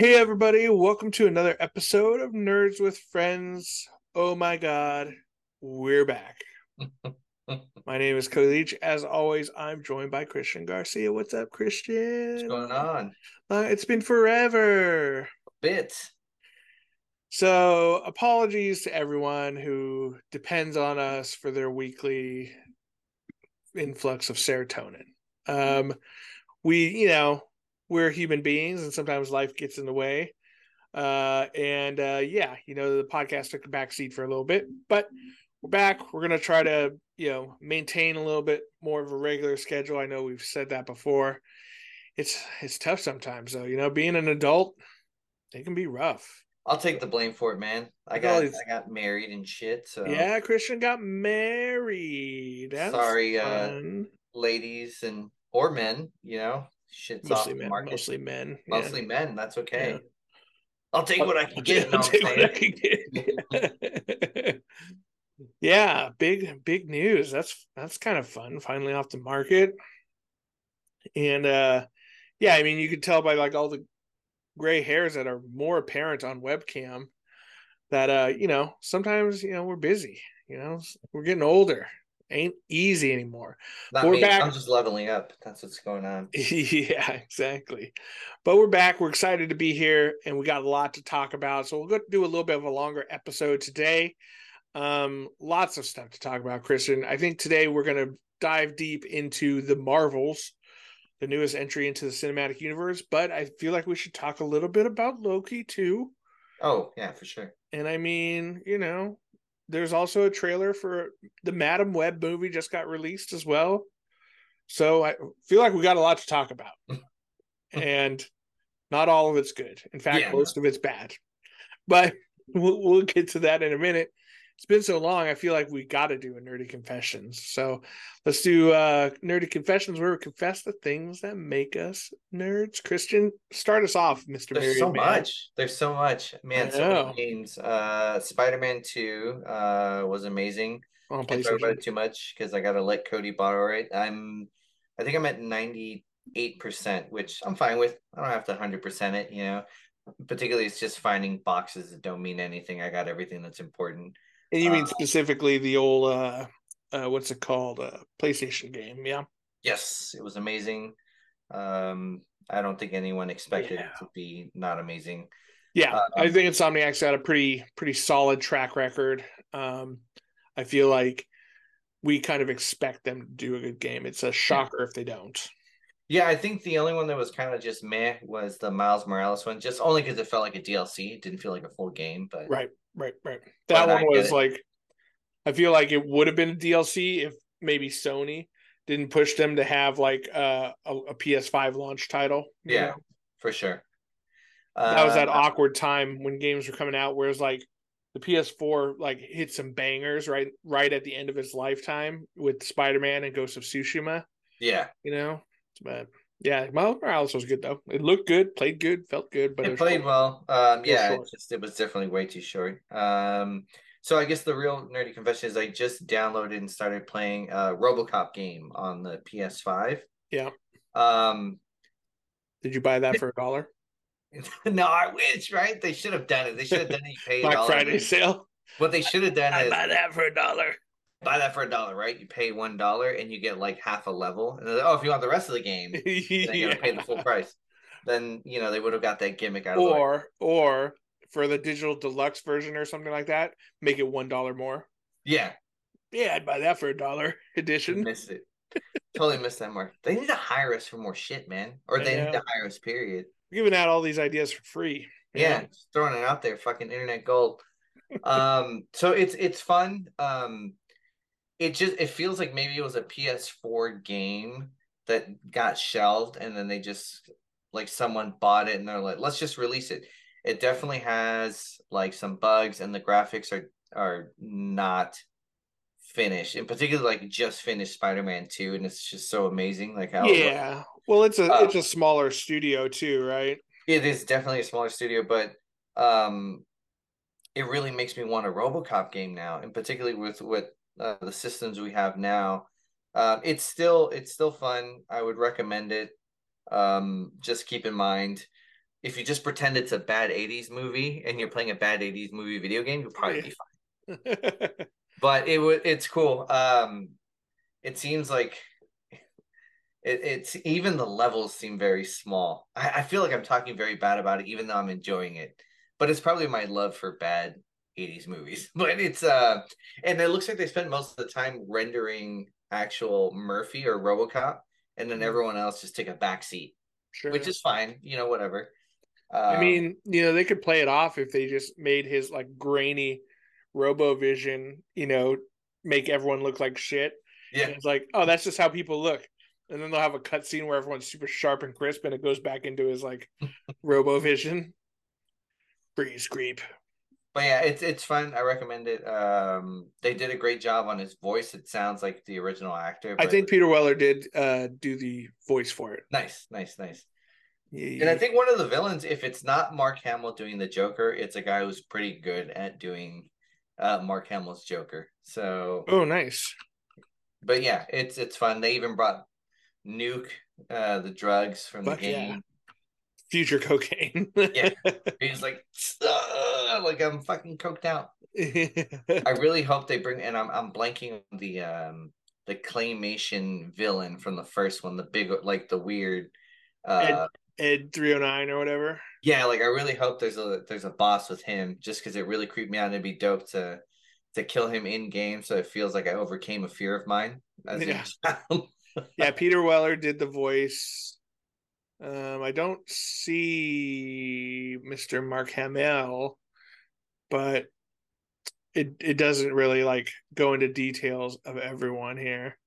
Hey, everybody, welcome to another episode of Nerds with Friends. Oh my God, we're back. my name is Cody Leach. As always, I'm joined by Christian Garcia. What's up, Christian? What's going on? Uh, it's been forever. A Bit. So, apologies to everyone who depends on us for their weekly influx of serotonin. Um, we, you know, we're human beings and sometimes life gets in the way. Uh, and uh, yeah, you know, the podcast took a backseat for a little bit, but we're back. We're going to try to, you know, maintain a little bit more of a regular schedule. I know we've said that before. It's it's tough sometimes though. You know, being an adult, it can be rough. I'll take the blame for it, man. I got I got married and shit. So yeah, Christian got married. That's sorry, uh, ladies and or men. You know, shit's mostly off men, market. Mostly men. Mostly yeah. men. That's okay. Yeah. I'll take what I can get. I'll take what I can get. yeah, big big news. That's that's kind of fun. Finally off the market. And uh yeah, I mean you could tell by like all the gray hairs that are more apparent on webcam that uh you know sometimes you know we're busy you know we're getting older ain't easy anymore. Not we're me. back. I'm just leveling up. That's what's going on. yeah, exactly. But we're back. We're excited to be here, and we got a lot to talk about. So we'll go do a little bit of a longer episode today. Um, lots of stuff to talk about, Christian. I think today we're going to dive deep into the Marvels, the newest entry into the cinematic universe. But I feel like we should talk a little bit about Loki too. Oh yeah, for sure. And I mean, you know, there's also a trailer for the Madame Web movie just got released as well. So I feel like we got a lot to talk about. and not all of it's good. In fact, yeah, most of it's bad. But we'll, we'll get to that in a minute it's been so long. I feel like we got to do a nerdy confessions. So let's do uh nerdy confessions where we confess the things that make us nerds. Christian, start us off, Mister. There's so man. much. There's so much, man. So many games. Uh, Spider-Man Two uh was amazing. On Can't talk about it too much because I got to let Cody borrow it. I'm, I think I'm at ninety eight percent, which I'm fine with. I don't have to hundred percent it, you know. Particularly, it's just finding boxes that don't mean anything. I got everything that's important. And you mean uh, specifically the old uh, uh what's it called? Uh PlayStation game, yeah. Yes, it was amazing. Um I don't think anyone expected yeah. it to be not amazing. Yeah, um, I think Insomniac's got a pretty pretty solid track record. Um I feel like we kind of expect them to do a good game. It's a shocker yeah. if they don't. Yeah, I think the only one that was kind of just meh was the Miles Morales one, just only because it felt like a DLC. It didn't feel like a full game, but right, right, right. That one was like, I feel like it would have been a DLC if maybe Sony didn't push them to have like uh, a, a PS5 launch title. Yeah, know? for sure. That was that uh, awkward time when games were coming out, where it's like the PS4 like hit some bangers right right at the end of its lifetime with Spider Man and Ghost of Tsushima. Yeah, you know, but yeah, Miles Morales was good though. It looked good, played good, felt good, but it, it played short. well. Um, yeah, it, just, it was definitely way too short. Um, so I guess the real nerdy confession is I just downloaded and started playing a RoboCop game on the PS5. Yeah. Um, did you buy that for a dollar? no, I wish. Right? They should have done it. They should have done it. You Black Friday sale. What they should have done I is buy that for a dollar buy that for a dollar, right? You pay one dollar and you get like half a level. And like, oh, if you want the rest of the game, then you gotta pay the full price. Then you know they would have got that gimmick out. Or or for the digital deluxe version or something like that, make it one dollar more. Yeah. Yeah, I'd buy that for a dollar edition. Missed it. totally missed that mark. They need to hire us for more shit, man. Or they need to hire us, period. We're giving out all these ideas for free. Yeah, throwing it out there, fucking internet gold. um, so it's it's fun. Um it just it feels like maybe it was a PS4 game that got shelved and then they just like someone bought it and they're like, let's just release it. It definitely has like some bugs and the graphics are are not finished. In particular, like just finished Spider-Man 2 and it's just so amazing. Like how Yeah. Well it's a uh, it's a smaller studio too, right? It is definitely a smaller studio, but um it really makes me want a RoboCop game now, and particularly with what uh, the systems we have now. Um, it's still it's still fun. I would recommend it. Um, just keep in mind if you just pretend it's a bad 80s movie and you're playing a bad 80s movie video game, you'll probably be fine. but it would it's cool. Um, it seems like it, it's even the levels seem very small. I, I feel like I'm talking very bad about it, even though I'm enjoying it. But it's probably my love for bad 80s movies. But it's uh and it looks like they spent most of the time rendering actual Murphy or Robocop and then mm-hmm. everyone else just take a back seat. Sure. Which is fine, you know, whatever. Um, I mean, you know, they could play it off if they just made his like grainy robo vision you know, make everyone look like shit. Yeah. And it's like, oh, that's just how people look. And then they'll have a cutscene where everyone's super sharp and crisp and it goes back into his like robo vision Freeze creep but yeah, it's it's fun. I recommend it. Um, they did a great job on his voice. It sounds like the original actor. But... I think Peter Weller did uh, do the voice for it. Nice, nice, nice. Yeah, and I think one of the villains, if it's not Mark Hamill doing the Joker, it's a guy who's pretty good at doing uh, Mark Hamill's Joker. So oh, nice. But yeah, it's it's fun. They even brought Nuke, uh, the drugs from Fuck the game. Yeah future cocaine. yeah, he's like, like I'm fucking coked out. I really hope they bring, and I'm I'm blanking on the um the claymation villain from the first one, the big like the weird uh Ed, Ed 309 or whatever. Yeah, like I really hope there's a there's a boss with him, just because it really creeped me out. And it'd be dope to to kill him in game, so it feels like I overcame a fear of mine. as yeah. yeah, Peter Weller did the voice um, I don't see Mr. Mark Hamill, but it it doesn't really like go into details of everyone here.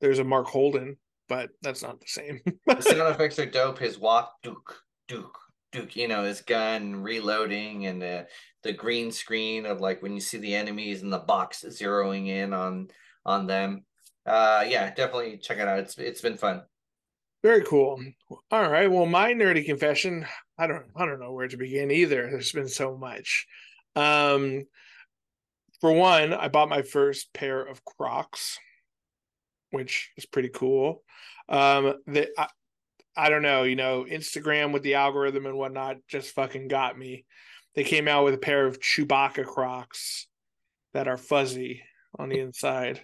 There's a Mark Holden, but that's not the same. the sound effects are dope. His walk, Duke, Duke, Duke. You know, his gun reloading and the the green screen of like when you see the enemies and the box zeroing in on on them. Uh, yeah, definitely check it out. It's it's been fun. Very cool. All right. Well, my nerdy confession, I don't I don't know where to begin either. There's been so much. Um for one, I bought my first pair of Crocs, which is pretty cool. Um I, I don't know, you know, Instagram with the algorithm and whatnot just fucking got me. They came out with a pair of Chewbacca Crocs that are fuzzy on the inside,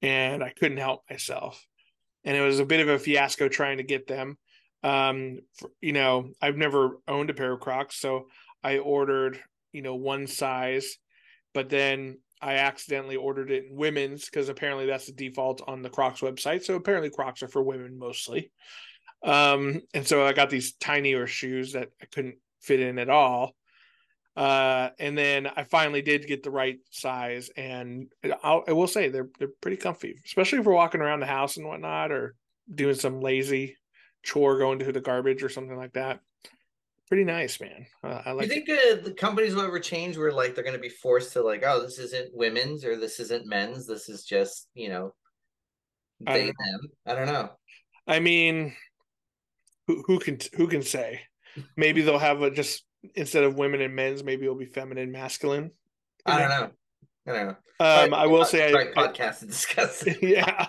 and I couldn't help myself and it was a bit of a fiasco trying to get them. Um, for, you know, I've never owned a pair of Crocs, so I ordered, you know, one size, but then I accidentally ordered it in women's because apparently that's the default on the Crocs website. So apparently Crocs are for women mostly. Um, and so I got these tinier shoes that I couldn't fit in at all. Uh, and then I finally did get the right size, and I'll, I will say they're they're pretty comfy, especially if we're walking around the house and whatnot, or doing some lazy chore, going to the garbage or something like that. Pretty nice, man. Uh, I like. You think uh, the companies will ever change where like they're going to be forced to like, oh, this isn't women's or this isn't men's. This is just you know, they I them. I don't know. I mean, who who can who can say? Maybe they'll have a just instead of women and men's, maybe it'll be feminine, masculine. I don't know. I don't know. Um, I will say, I, podcast to discuss. yeah,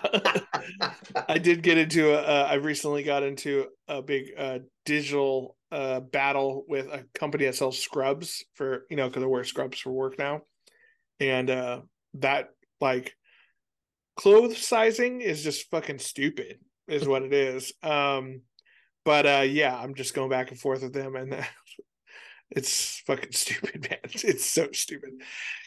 I did get into. A, uh, I recently got into a big uh, digital uh, battle with a company that sells scrubs for you know because I wear scrubs for work now, and uh, that like clothes sizing is just fucking stupid, is what it is. Um, but uh, yeah, I'm just going back and forth with them, and it's fucking stupid, man. It's so stupid.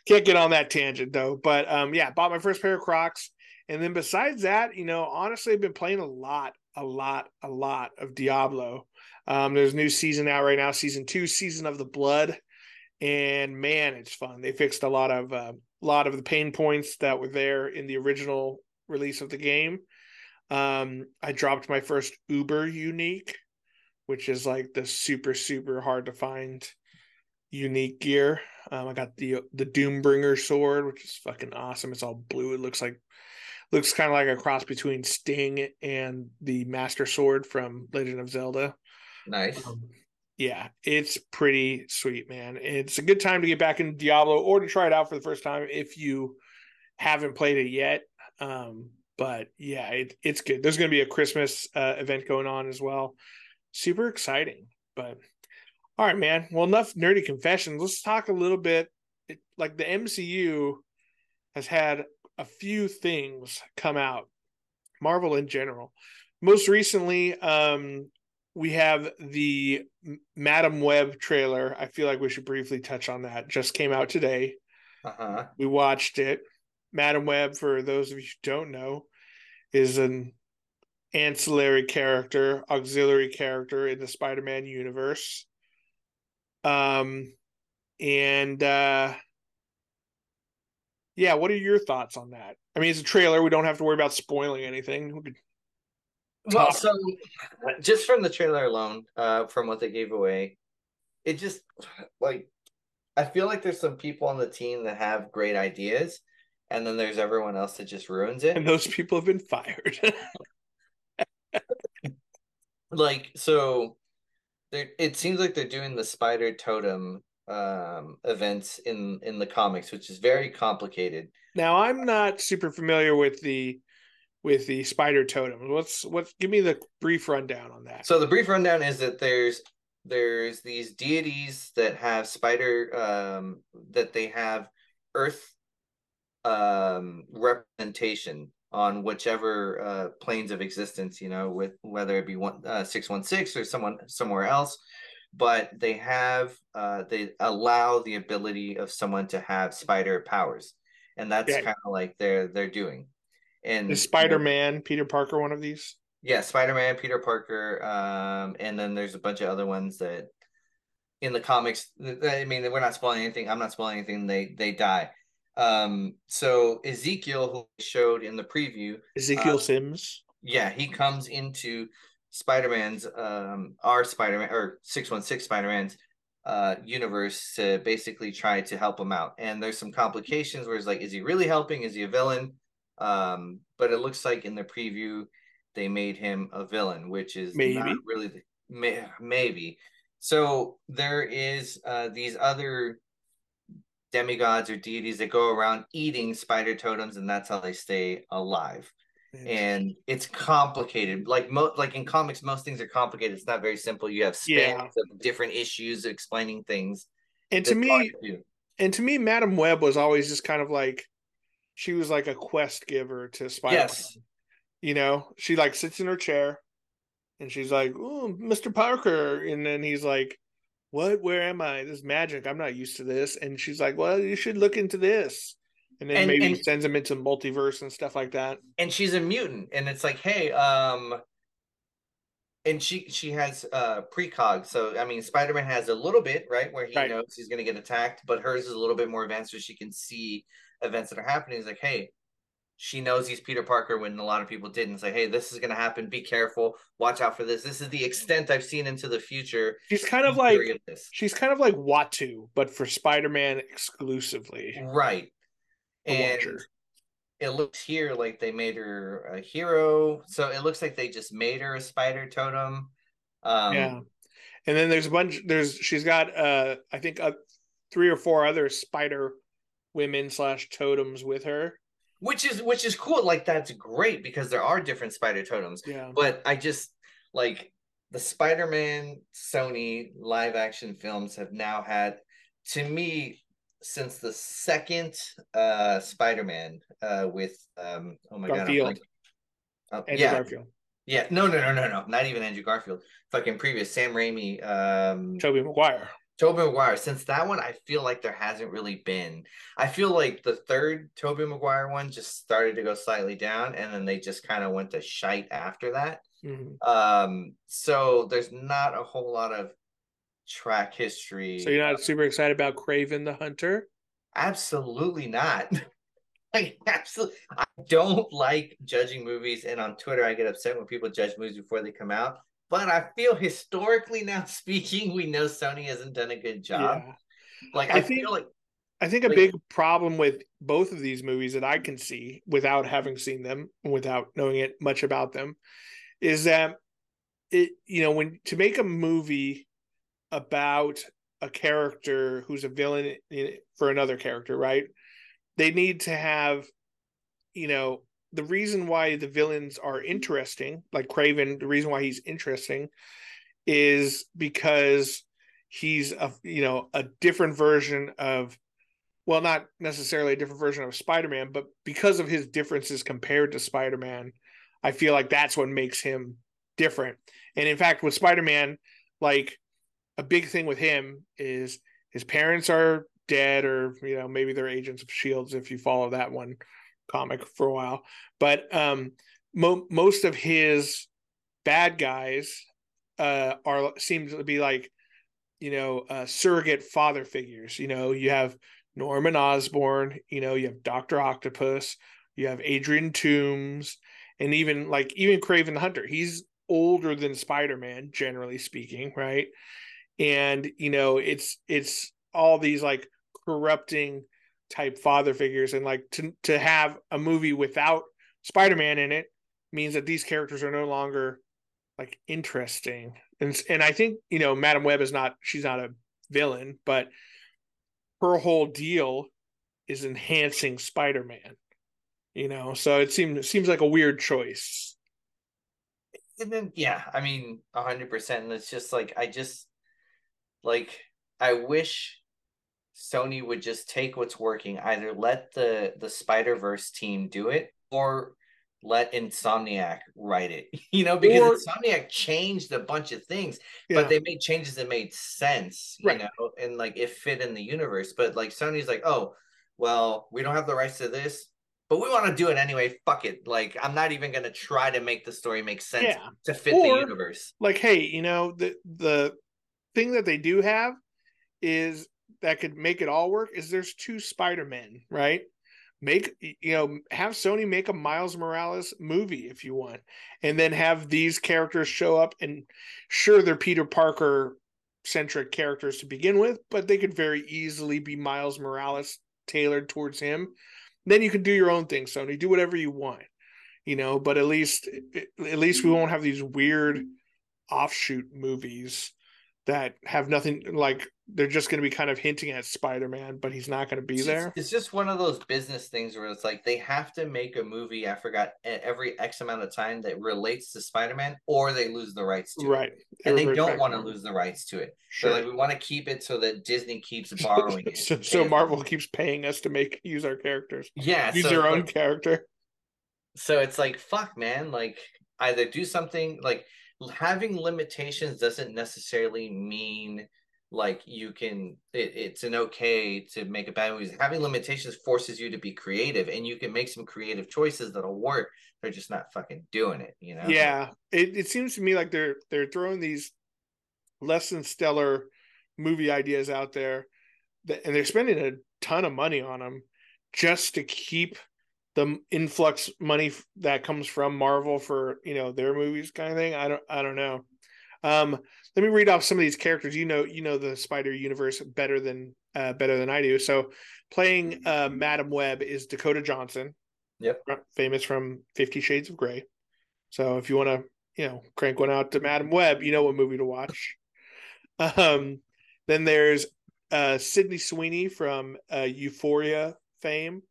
Can't get on that tangent though. But um, yeah, bought my first pair of Crocs, And then besides that, you know, honestly, I've been playing a lot, a lot, a lot of Diablo. Um, there's a new season out right now, season two, season of the blood, and man, it's fun. They fixed a lot of a uh, lot of the pain points that were there in the original release of the game. Um, I dropped my first Uber unique, which is like the super super hard to find unique gear. Um, I got the the Doombringer sword, which is fucking awesome. It's all blue. It looks like looks kind of like a cross between Sting and the Master Sword from Legend of Zelda. Nice. Um, yeah, it's pretty sweet, man. It's a good time to get back into Diablo or to try it out for the first time if you haven't played it yet. Um, but yeah, it, it's good. There's going to be a Christmas uh, event going on as well. Super exciting. But all right, man. Well, enough nerdy confessions. Let's talk a little bit. It, like the MCU has had a few things come out, Marvel in general. Most recently, um, we have the Madame Web trailer. I feel like we should briefly touch on that. Just came out today. Uh-huh. We watched it. Madame Web, for those of you who don't know, is an ancillary character, auxiliary character in the Spider-Man universe. Um, and uh, yeah, what are your thoughts on that? I mean, it's a trailer. We don't have to worry about spoiling anything. We well, so just from the trailer alone, uh, from what they gave away, it just like I feel like there's some people on the team that have great ideas, and then there's everyone else that just ruins it. And those people have been fired. like so, it seems like they're doing the spider totem um, events in in the comics, which is very complicated. Now, I'm not super familiar with the with the spider totem. What's what? Give me the brief rundown on that. So the brief rundown is that there's there's these deities that have spider um, that they have earth um, representation on whichever uh, planes of existence, you know, with whether it be one uh, six one six or someone somewhere else but they have uh, they allow the ability of someone to have spider powers, and that's yeah. kind of like they're they're doing. And is Spider Man, Peter Parker, one of these? Yeah, Spider Man, Peter Parker, um, and then there's a bunch of other ones that in the comics. I mean, we're not spoiling anything. I'm not spoiling anything. They they die. Um, so Ezekiel, who showed in the preview, Ezekiel uh, Sims. Yeah, he comes into Spider-Man's um our Spider-Man or 616 Spider-Man's uh universe to basically try to help him out. And there's some complications where it's like, is he really helping? Is he a villain? Um, but it looks like in the preview they made him a villain, which is maybe not really the, may, maybe. So there is uh these other demigods or deities that go around eating spider totems and that's how they stay alive and it's complicated. Like mo- like in comics, most things are complicated. It's not very simple. You have spans yeah. of different issues explaining things. And to me, and to me, Madame Web was always just kind of like she was like a quest giver to Spider. Yes. You know, she like sits in her chair and she's like, "Oh, Mr. Parker," and then he's like, "What? Where am I? This magic. I'm not used to this." And she's like, "Well, you should look into this." and then and, maybe and, sends him into multiverse and stuff like that. And she's a mutant, and it's like, hey, um, and she she has uh precog. So I mean, Spider Man has a little bit right where he right. knows he's going to get attacked, but hers is a little bit more advanced, so she can see events that are happening. It's like, hey, she knows he's Peter Parker when a lot of people didn't say, hey, this is going to happen. Be careful. Watch out for this. This is the extent I've seen into the future. She's kind of like she's kind of like Uatu, but for Spider Man exclusively. Right and watcher. it looks here like they made her a hero. So it looks like they just made her a spider totem. Um, yeah, and then there's a bunch. There's she's got uh I think uh, three or four other spider women slash totems with her. Which is which is cool. Like that's great because there are different spider totems. Yeah. But i just like the spider-man sony live action films have now had to me since the second uh Spider-Man uh with um oh my Garfield. god uh, yeah. Garfield. yeah. No no no no no. Not even Andrew Garfield. Fucking previous Sam Raimi um Tobey Maguire Tobey Maguire. Since that one, I feel like there hasn't really been. I feel like the third Tobey Maguire one just started to go slightly down, and then they just kind of went to shite after that. Mm-hmm. Um, so there's not a whole lot of track history. So you're not super excited about Kraven the Hunter? Absolutely not. I absolutely I don't like judging movies, and on Twitter I get upset when people judge movies before they come out. But I feel historically now speaking, we know Sony hasn't done a good job. Yeah. Like I, I think, feel like I think a like, big problem with both of these movies that I can see without having seen them, without knowing it much about them, is that it you know when to make a movie about a character who's a villain for another character, right? They need to have, you know, the reason why the villains are interesting, like Kraven, the reason why he's interesting is because he's a you know a different version of well not necessarily a different version of spider-man but because of his differences compared to spider-man i feel like that's what makes him different. And in fact with spider-man like a big thing with him is his parents are dead or you know maybe they're agents of shields if you follow that one comic for a while. But um mo- most of his bad guys uh are seem to be like you know uh, surrogate father figures. You know you have norman osborn you know you have dr octopus you have adrian toomes and even like even kraven the hunter. He's older than spider-man generally speaking right? And you know it's it's all these like corrupting type father figures. And like to to have a movie without spider-man in it means that these characters are no longer like interesting. And and i think you know madame web is not she's not a villain but her whole deal is enhancing spider-man you know? So it seems it seems like a weird choice. And then yeah i mean 100% and it's just like i just like I wish Sony would just take what's working, either let the the Spider Verse team do it, or let Insomniac write it. You know, because or, Insomniac changed a bunch of things, yeah. but they made changes that made sense. You right. know, and like it fit in the universe. But like Sony's like, oh, well, we don't have the rights to this. But we want to do it anyway. Fuck it. Like I'm not even gonna try to make the story make sense yeah. to fit or, the universe. Like, hey, you know, the the thing that they do have is that could make it all work is there's two Spider-Men, right? Make you know, have Sony make a Miles Morales movie if you want, and then have these characters show up and sure they're Peter Parker centric characters to begin with, but they could very easily be Miles Morales tailored towards him. Then you can do your own thing, Sony. Do whatever you want, you know. But at least, at least we won't have these weird offshoot movies that have nothing like they're just going to be kind of hinting at Spider-Man, but he's not going to be it's there. Just, it's just one of those business things where it's like they have to make a movie. I forgot every X amount of time that relates to Spider-Man, or they lose the rights to it. right. it. And they don't want to lose the rights to it. Sure. So like we want to keep it so that Disney keeps borrowing it. so, so Marvel keeps paying us to make use our characters. Yeah, use so their own character. So it's like fuck, man. Like either do something like having limitations doesn't necessarily mean like you can it, it's an okay to make a bad movie. Having limitations forces you to be creative and you can make some creative choices that'll work. They're just not fucking doing it you know? Yeah. It, it seems to me like they're they're throwing these less than stellar movie ideas out there that, and they're spending a ton of money on them just to keep the influx money that comes from Marvel for you know their movies kind of thing. I don't I don't know. Um, let me read off some of these characters. You know you know the Spider Universe better than uh, better than I do. So playing uh, Madame Web is Dakota Johnson. Yep, famous from Fifty Shades of Grey. So if you want to you know crank one out to Madame Web, you know what movie to watch. Um, then there's uh, Sydney Sweeney from uh, Euphoria fame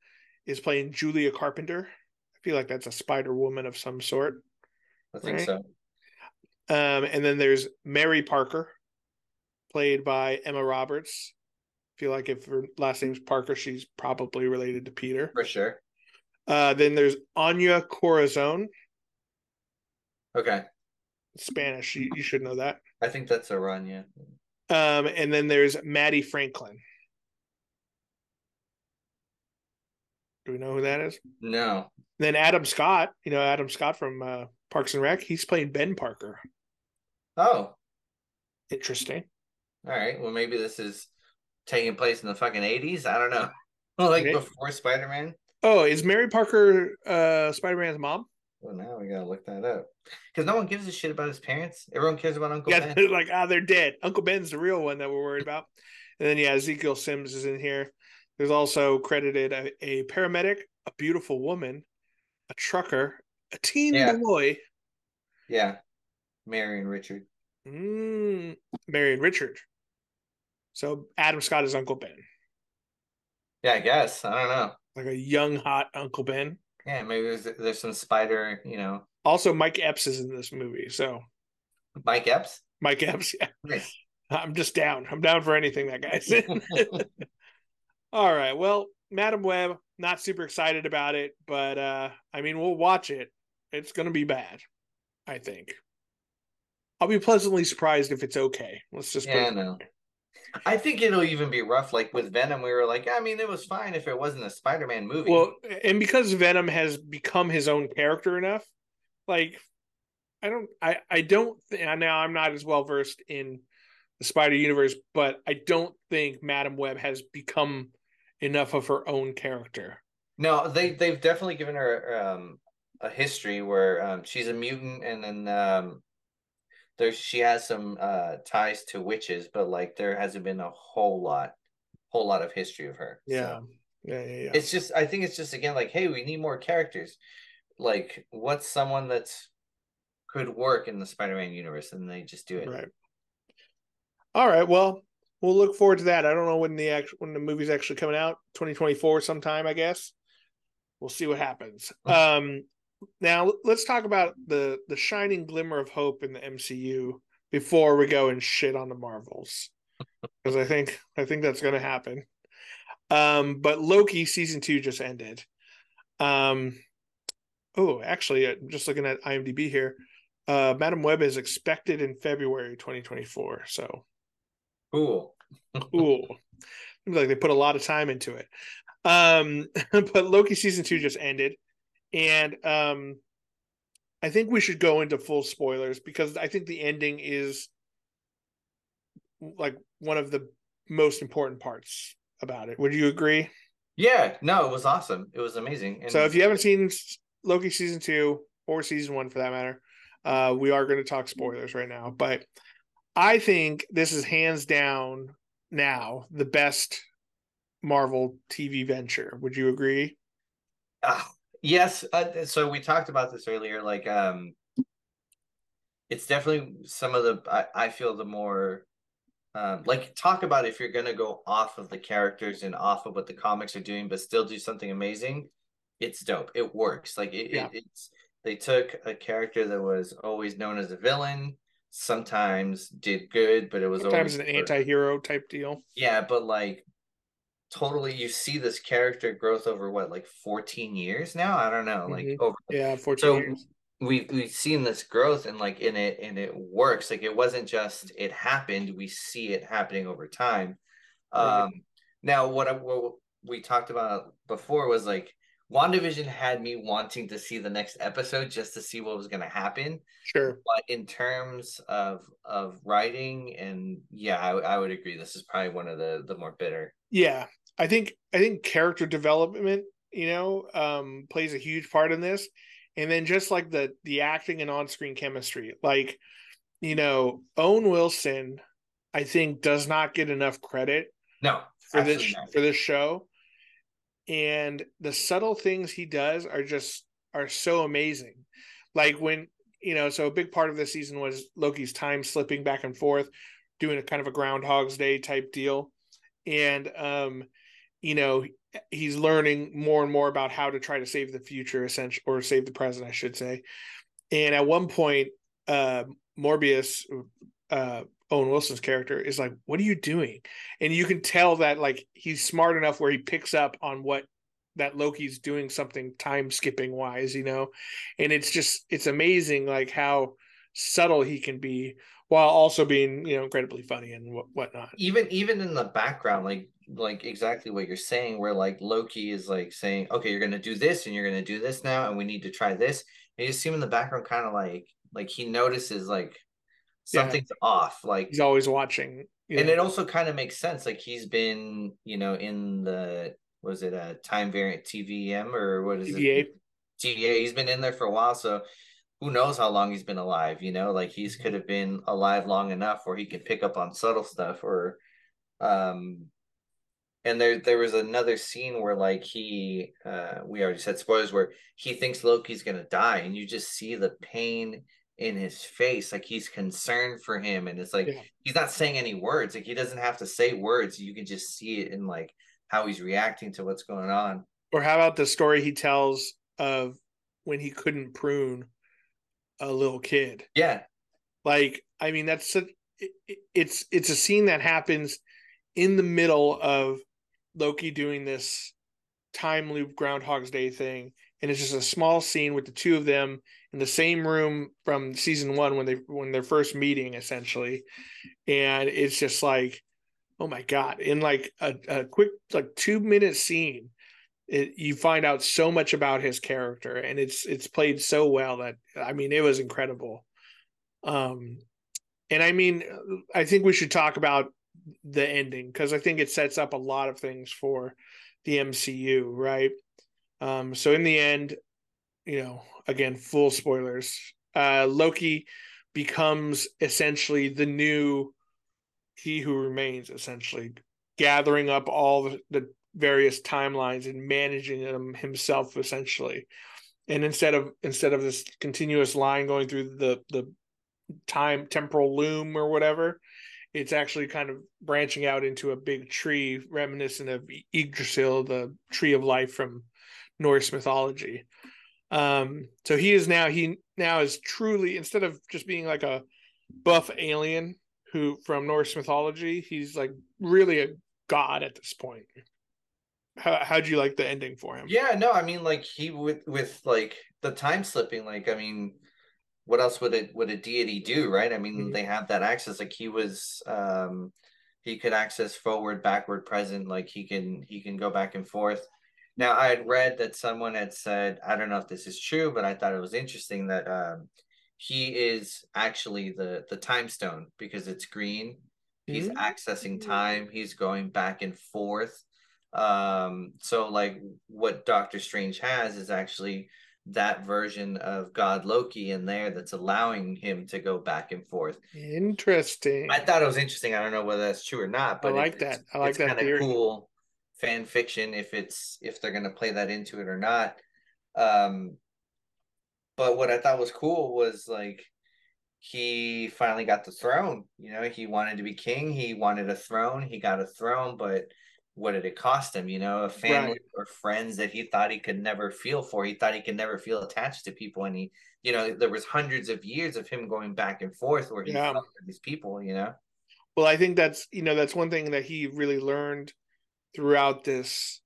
is playing Julia Carpenter. I feel like that's a Spider Woman of some sort. I think right? so. Um, and then there's Mary Parker, played by Emma Roberts. I feel like if her last name's Parker, she's probably related to Peter. For sure. Uh, then there's Anya Corazon. Okay. Spanish. You, you should know that. I think that's Araña. Um, and then there's Maddie Franklin. Do we know who that is? No. Then Adam Scott, you know Adam Scott from uh, Parks and Rec. He's playing Ben Parker. Oh, interesting. All right. Well, maybe this is taking place in the fucking eighties. I don't know. like okay. before Spider Man. Oh, is Mary Parker uh, Spider Man's mom? Well, now we gotta look that up because no one gives a shit about his parents. Everyone cares about Uncle yeah, Ben. like, ah, oh, they're dead. Uncle Ben's the real one that we're worried about. And then yeah, Ezekiel Sims is in here. There's also credited a, a paramedic, a beautiful woman, a trucker, a teen yeah. boy. Yeah, Marion Richard. Mm, Marion Richard. So Adam Scott is Uncle Ben. Yeah, I guess. I don't know. Like a young, hot Uncle Ben. Yeah, maybe there's there's some spider, you know. Also, Mike Epps is in this movie, so. Mike Epps. Mike Epps, yeah. Nice. I'm just down. I'm down for anything that guy's in. All right. Well, Madame Web, not super excited about it, but uh I mean, we'll watch it. It's going to be bad, I think. I'll be pleasantly surprised if it's okay. Let's just yeah, no. I think it'll even be rough. Like with Venom, we were like, I mean, it was fine if it wasn't a Spider-Man movie. Well, and because Venom has become his own character enough, like I don't, I, I don't. Th- now I'm not as well versed in the Spider Universe, but I don't think Madame Web has become enough of her own character. No, they they've definitely given her um, a history where um, she's a mutant, and then um, there she has some uh, ties to witches, but like there hasn't been a whole lot, whole lot of history of her. Yeah. So yeah, yeah, yeah. It's just I think it's just again like, hey, we need more characters. Like, what's someone that's could work in the Spider-Man universe, and they just do it. Right. All right. Well, we'll look forward to that. I don't know when the actual when the movie's actually coming out. Twenty twenty four sometime, I guess. We'll see what happens. um, now let's talk about the the shining glimmer of hope in the MCU before we go and shit on the Marvels, because I think I think that's going to happen. Um, but Loki season two just ended. Um, oh, actually, I'm just looking at IMDb here. Uh, Madame Web is expected in February 2024. So cool, cool. Seems like they put a lot of time into it. Um, but Loki season two just ended and um I think we should go into full spoilers because I think the ending is like one of the most important parts about it. Would you agree? Yeah, no, it was awesome. It was amazing. And so if you haven't seen Loki season 2 or season 1 for that matter, uh we are going to talk spoilers right now, but I think this is hands down now the best Marvel TV venture. Would you agree? Uh, Yes, uh, so we talked about this earlier. Like, um, it's definitely some of the I, I feel the more um, like talk about if you're gonna go off of the characters and off of what the comics are doing, but still do something amazing. It's dope. It works. Like it, yeah. it, it's they took a character that was always known as a villain, sometimes did good, but it was sometimes an anti-hero type deal. Yeah, but like totally you see this character growth over what like 14 years now i don't know like mm-hmm. over yeah 14 so years we we've seen this growth and like in it and it works like it wasn't just it happened we see it happening over time right. um now what, I, what we talked about before was like WandaVision had me wanting to see the next episode just to see what was going to happen. Sure. But in terms of of writing and yeah, I, I would agree. This is probably one of the the more bitter. Yeah, I think I think character development, you know, um, plays a huge part in this, and then just like the the acting and on screen chemistry, like you know, Owen Wilson, I think does not get enough credit. No, for this not. for this show and the subtle things he does are just are so amazing. Like when you know so a big part of the season was loki's time slipping back and forth doing a kind of a groundhog's day type deal. And um you know he's learning more and more about how to try to save the future essentially or save the present i should say. And at one point uh morbius uh Owen Wilson's character is like, "What are you doing?" And you can tell that like he's smart enough where he picks up on what that Loki's doing something time skipping wise, you know. And it's just it's amazing like how subtle he can be while also being you know incredibly funny and whatnot even even in the background like like exactly what you're saying where like loki is like saying okay you're gonna do this and you're gonna do this now and we need to try this and you see him in the background kind of like like he notices like something's yeah. off like he's always watching and know. it also kind of makes sense like he's been you know in the was it a time variant tvm or what is TVA. it TVA. He's been in there for a while, so who knows how long he's been alive? You know, like he's could have been alive long enough where he can pick up on subtle stuff, or um, and there there was another scene where like he uh we already said spoilers where he thinks Loki's gonna die, and you just see the pain in his face like he's concerned for him and it's like yeah. he's not saying any words like he doesn't have to say words you can just see it in like how he's reacting to what's going on or how about the story he tells of when he couldn't prune a little kid. Yeah. Like, I mean, that's such, it, it's it's a scene that happens in the middle of Loki doing this time loop Groundhog's Day thing, and it's just a small scene with the two of them in the same room from season one when they when they're first meeting, essentially, and it's just like, oh my god! In like a, a quick like two minute scene, it, you find out so much about his character and it's it's played so well that i mean it was incredible um and i mean i think we should talk about the ending because i think it sets up a lot of things for the mcu right um so in the end you know again full spoilers. Uh loki becomes essentially the new he who remains essentially gathering up all the, the various timelines and managing them himself essentially. And instead of instead of this continuous line going through the the time temporal loom or whatever it's actually kind of branching out into a big tree reminiscent of Yggdrasil the tree of life from Norse mythology um so he is now he now is truly instead of just being like a buff alien who from Norse mythology he's like really a god at this point how how'd you like the ending for him? Yeah, no, I mean like he with with like the time slipping, like I mean, what else would it would a deity do, right? I mean, mm-hmm. they have that access. Like he was um he could access forward, backward, present, like he can he can go back and forth. Now I had read that someone had said, I don't know if this is true, but I thought it was interesting that um he is actually the the time stone because it's green. He's mm-hmm. accessing time, he's going back and forth um, so like what Doctor Strange has is actually that version of God Loki in there that's allowing him to go back and forth. Interesting. I thought it was interesting. I don't know whether that's true or not, but I like that. I like that kind of cool fan fiction if it's if they're gonna play that into it or not. Um but what I thought was cool was like he finally got the throne. You know, he wanted to be king, he wanted a throne, he got a throne, but what did it cost him? You know, a family right. or friends that he thought he could never feel for. He thought he could never feel attached to people, and he, you know, there was hundreds of years of him going back and forth where he yeah. these people. You know. Well, I think that's you know that's one thing that he really learned throughout this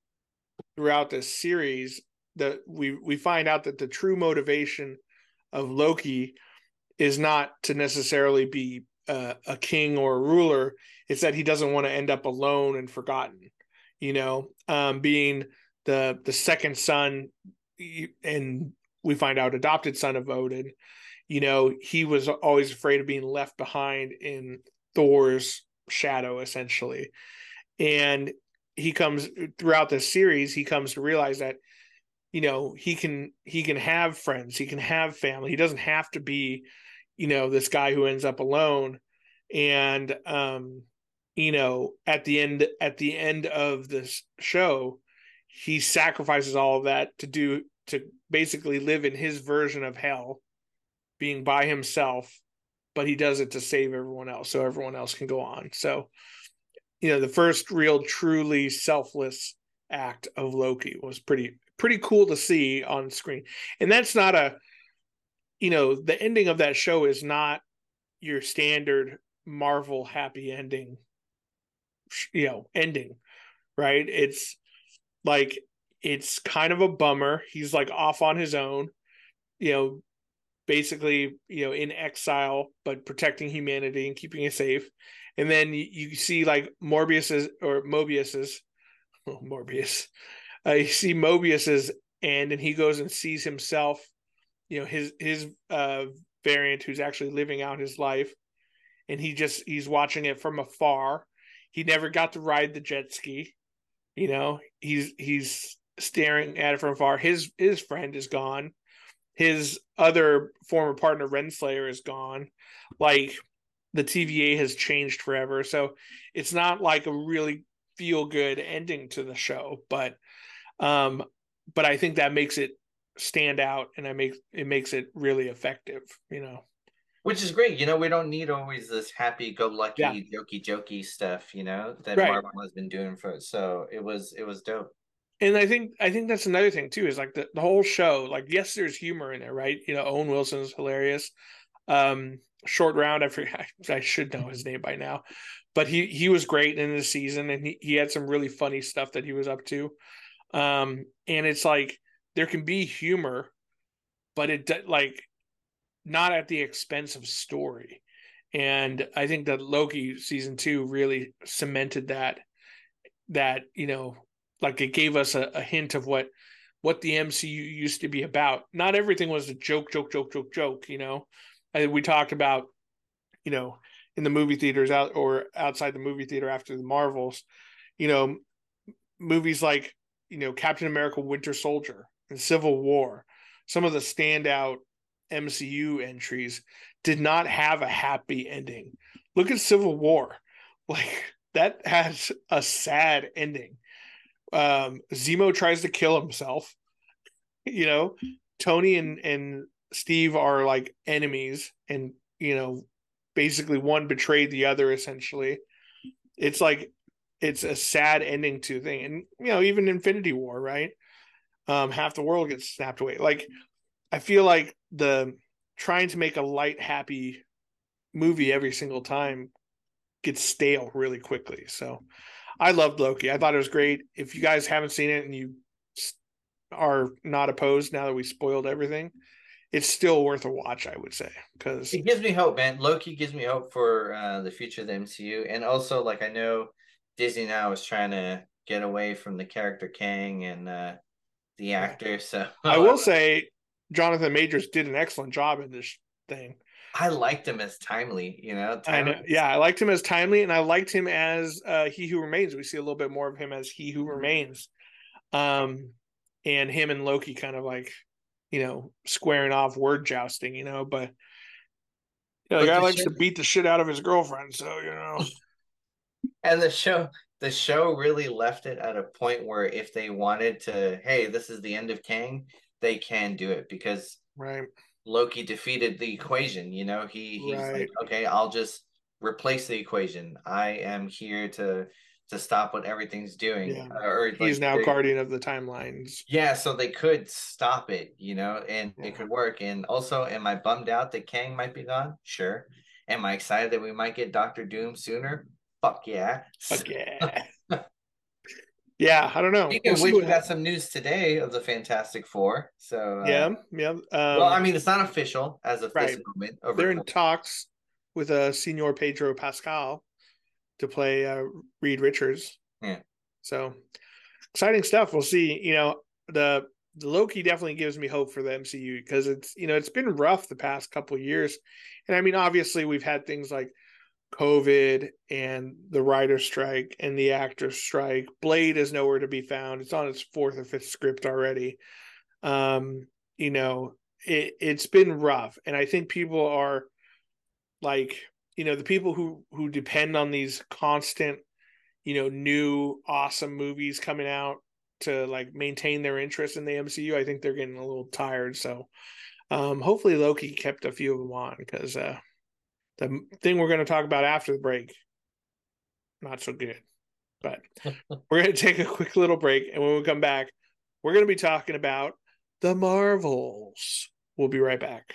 throughout this series that we we find out that the true motivation of Loki is not to necessarily be uh, a king or a ruler it's that he doesn't want to end up alone and forgotten you know, um, being the the second son and we find out adopted son of Odin, you know, he was always afraid of being left behind in Thor's shadow, essentially. And he comes throughout this series, he comes to realize that, you know, he can he can have friends, he can have family. He doesn't have to be, you know, this guy who ends up alone. And um you know at the end at the end of this show he sacrifices all of that to do to basically live in his version of hell being by himself but he does it to save everyone else so everyone else can go on so you know the first real truly selfless act of loki was pretty pretty cool to see on screen. And that's not a you know the ending of that show is not your standard marvel happy ending you know ending right? It's like it's kind of a bummer. He's like off on his own you know basically you know in exile but protecting humanity and keeping it safe. And then you, you see like morbius's or mobius's oh, morbius uh, you see mobius's end and he goes and sees himself you know his his uh variant who's actually living out his life. And he just he's watching it from afar. He never got to ride the jet ski you know? He's he's staring at it from afar. His his friend is gone his other former partner renslayer is gone like the tva has changed forever so it's not like a really feel good ending to the show but um but i think that makes it stand out and I make it makes it really effective, you know. Which is great. You know, we don't need always this happy go lucky yeah. jokey jokey stuff, you know, that right. Marvel has been doing for so it was it was dope. And I think I think that's another thing too, is like the, the whole show, like yes, there's humor in it, right? You know, Owen Wilson is hilarious. Um short round, I forget I should know his name by now. But he he was great in the season and he, he had some really funny stuff that he was up to. Um and it's like there can be humor, but it like not at the expense of story. And I think that Loki season two really cemented that. That you know, like it gave us a, a hint of what what the MCU used to be about. Not everything was a joke, joke, joke, joke, joke. You know, we talked about, you know, in the movie theaters out or outside the movie theater after the Marvels, you know, movies like you know Captain America: Winter Soldier and Civil War, some of the standout MCU entries did not have a happy ending. Look at Civil War. Like that has a sad ending. Um Zemo tries to kill himself. You know, Tony and and Steve are like enemies and you know, basically one betrayed the other essentially. It's like it's a sad ending to thing. And you know, even Infinity War, right? um, half the world gets snapped away. Like I feel like the trying to make a light, happy movie every single time gets stale really quickly. So I loved Loki. I thought it was great. If you guys haven't seen it and you are not opposed now that we spoiled everything, it's still worth a watch, I would say, because it gives me hope, man. Loki gives me hope for uh, the future of the MCU, and also like I know Disney now is trying to get away from the character Kang and uh, the actor. So I will say, Jonathan Majors did an excellent job in this thing. I liked him as timely, you know. Timely. I know. Yeah, I liked him as timely, and I liked him as uh, He Who Remains. We see a little bit more of him as He Who Remains, um, and him and Loki kind of like, you know, squaring off, word jousting, you know. But you know, the guy likes shit... to beat the shit out of his girlfriend, so you know. and the show, the show really left it at a point where if they wanted to, hey, this is the end of Kang, they can do it because right Loki defeated the equation. You know, he he's right. like, okay, I'll just replace the equation. I am here to to stop what everything's doing. Yeah. Uh, or he's like, now guardian of the timelines. Yeah, so they could stop it, you know, and yeah. it could work. And also, am I bummed out that Kang might be gone? Sure. Am I excited that we might get Doctor Doom sooner? Fuck yeah. Fuck yeah. Yeah, I don't know. We'll we got some news today of the Fantastic Four. So uh, yeah, yeah. Um, well, I mean, it's not official as of right. this moment. They're in talks with uh, Senor Pedro Pascal to play uh, Reed Richards. Yeah. So exciting stuff. We'll see. You know, the, the Loki definitely gives me hope for the MCU because it's you know it's been rough the past couple years, and I mean obviously we've had things like COVID and the writer strike and the actor strike. Blade is nowhere to be found. It's on its fourth or fifth script already. Um, you know, it, it's been rough. And I think people are like, you know, the people who who depend on these constant, you know, new awesome movies coming out to like maintain their interest in the MCU, I think they're getting a little tired. So um hopefully Loki kept a few of them on because uh the thing we're going to talk about after the break, not so good. But we're going to take a quick little break. And when we come back, we're going to be talking about the Marvels. We'll be right back.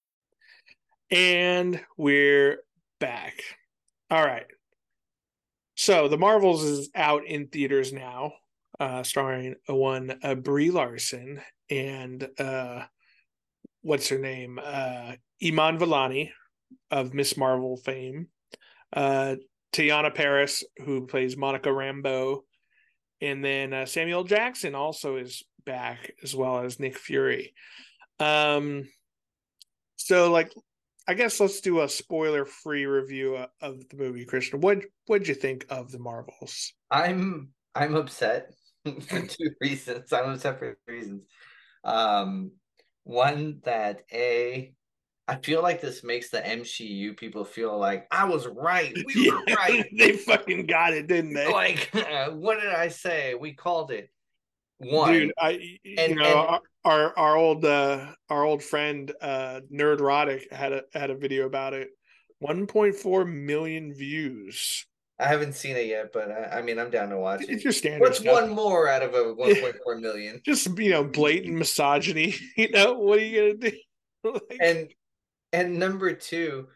And we're back. All right. So the Marvels is out in theaters now, uh, starring one uh, Brie Larson and uh, what's her name, uh, Iman Vellani of Miss Marvel fame, uh, Teyonah Parris who plays Monica Rambeau, and then uh, Samuel Jackson also is back as well as Nick Fury. Um, so like I guess let's do a spoiler free review of the movie, Christian. What what'd you think of the Marvels? I'm I'm upset for two reasons. I'm upset for reasons. Um, one that a I feel like this makes the MCU people feel like I was right. We yeah, were right. they fucking got it, didn't they? Like, what did I say? We called it. One, dude. I you and, know and, our our old uh our old friend uh Nerdrotic had a had a video about it. 1.4 million views. I haven't seen it yet, but I, I mean, I'm down to watch it's it. Your standard What's stuff? one more out of a 1.4 million? Just you know, blatant misogyny. You know, what are you gonna do? like... And and number two,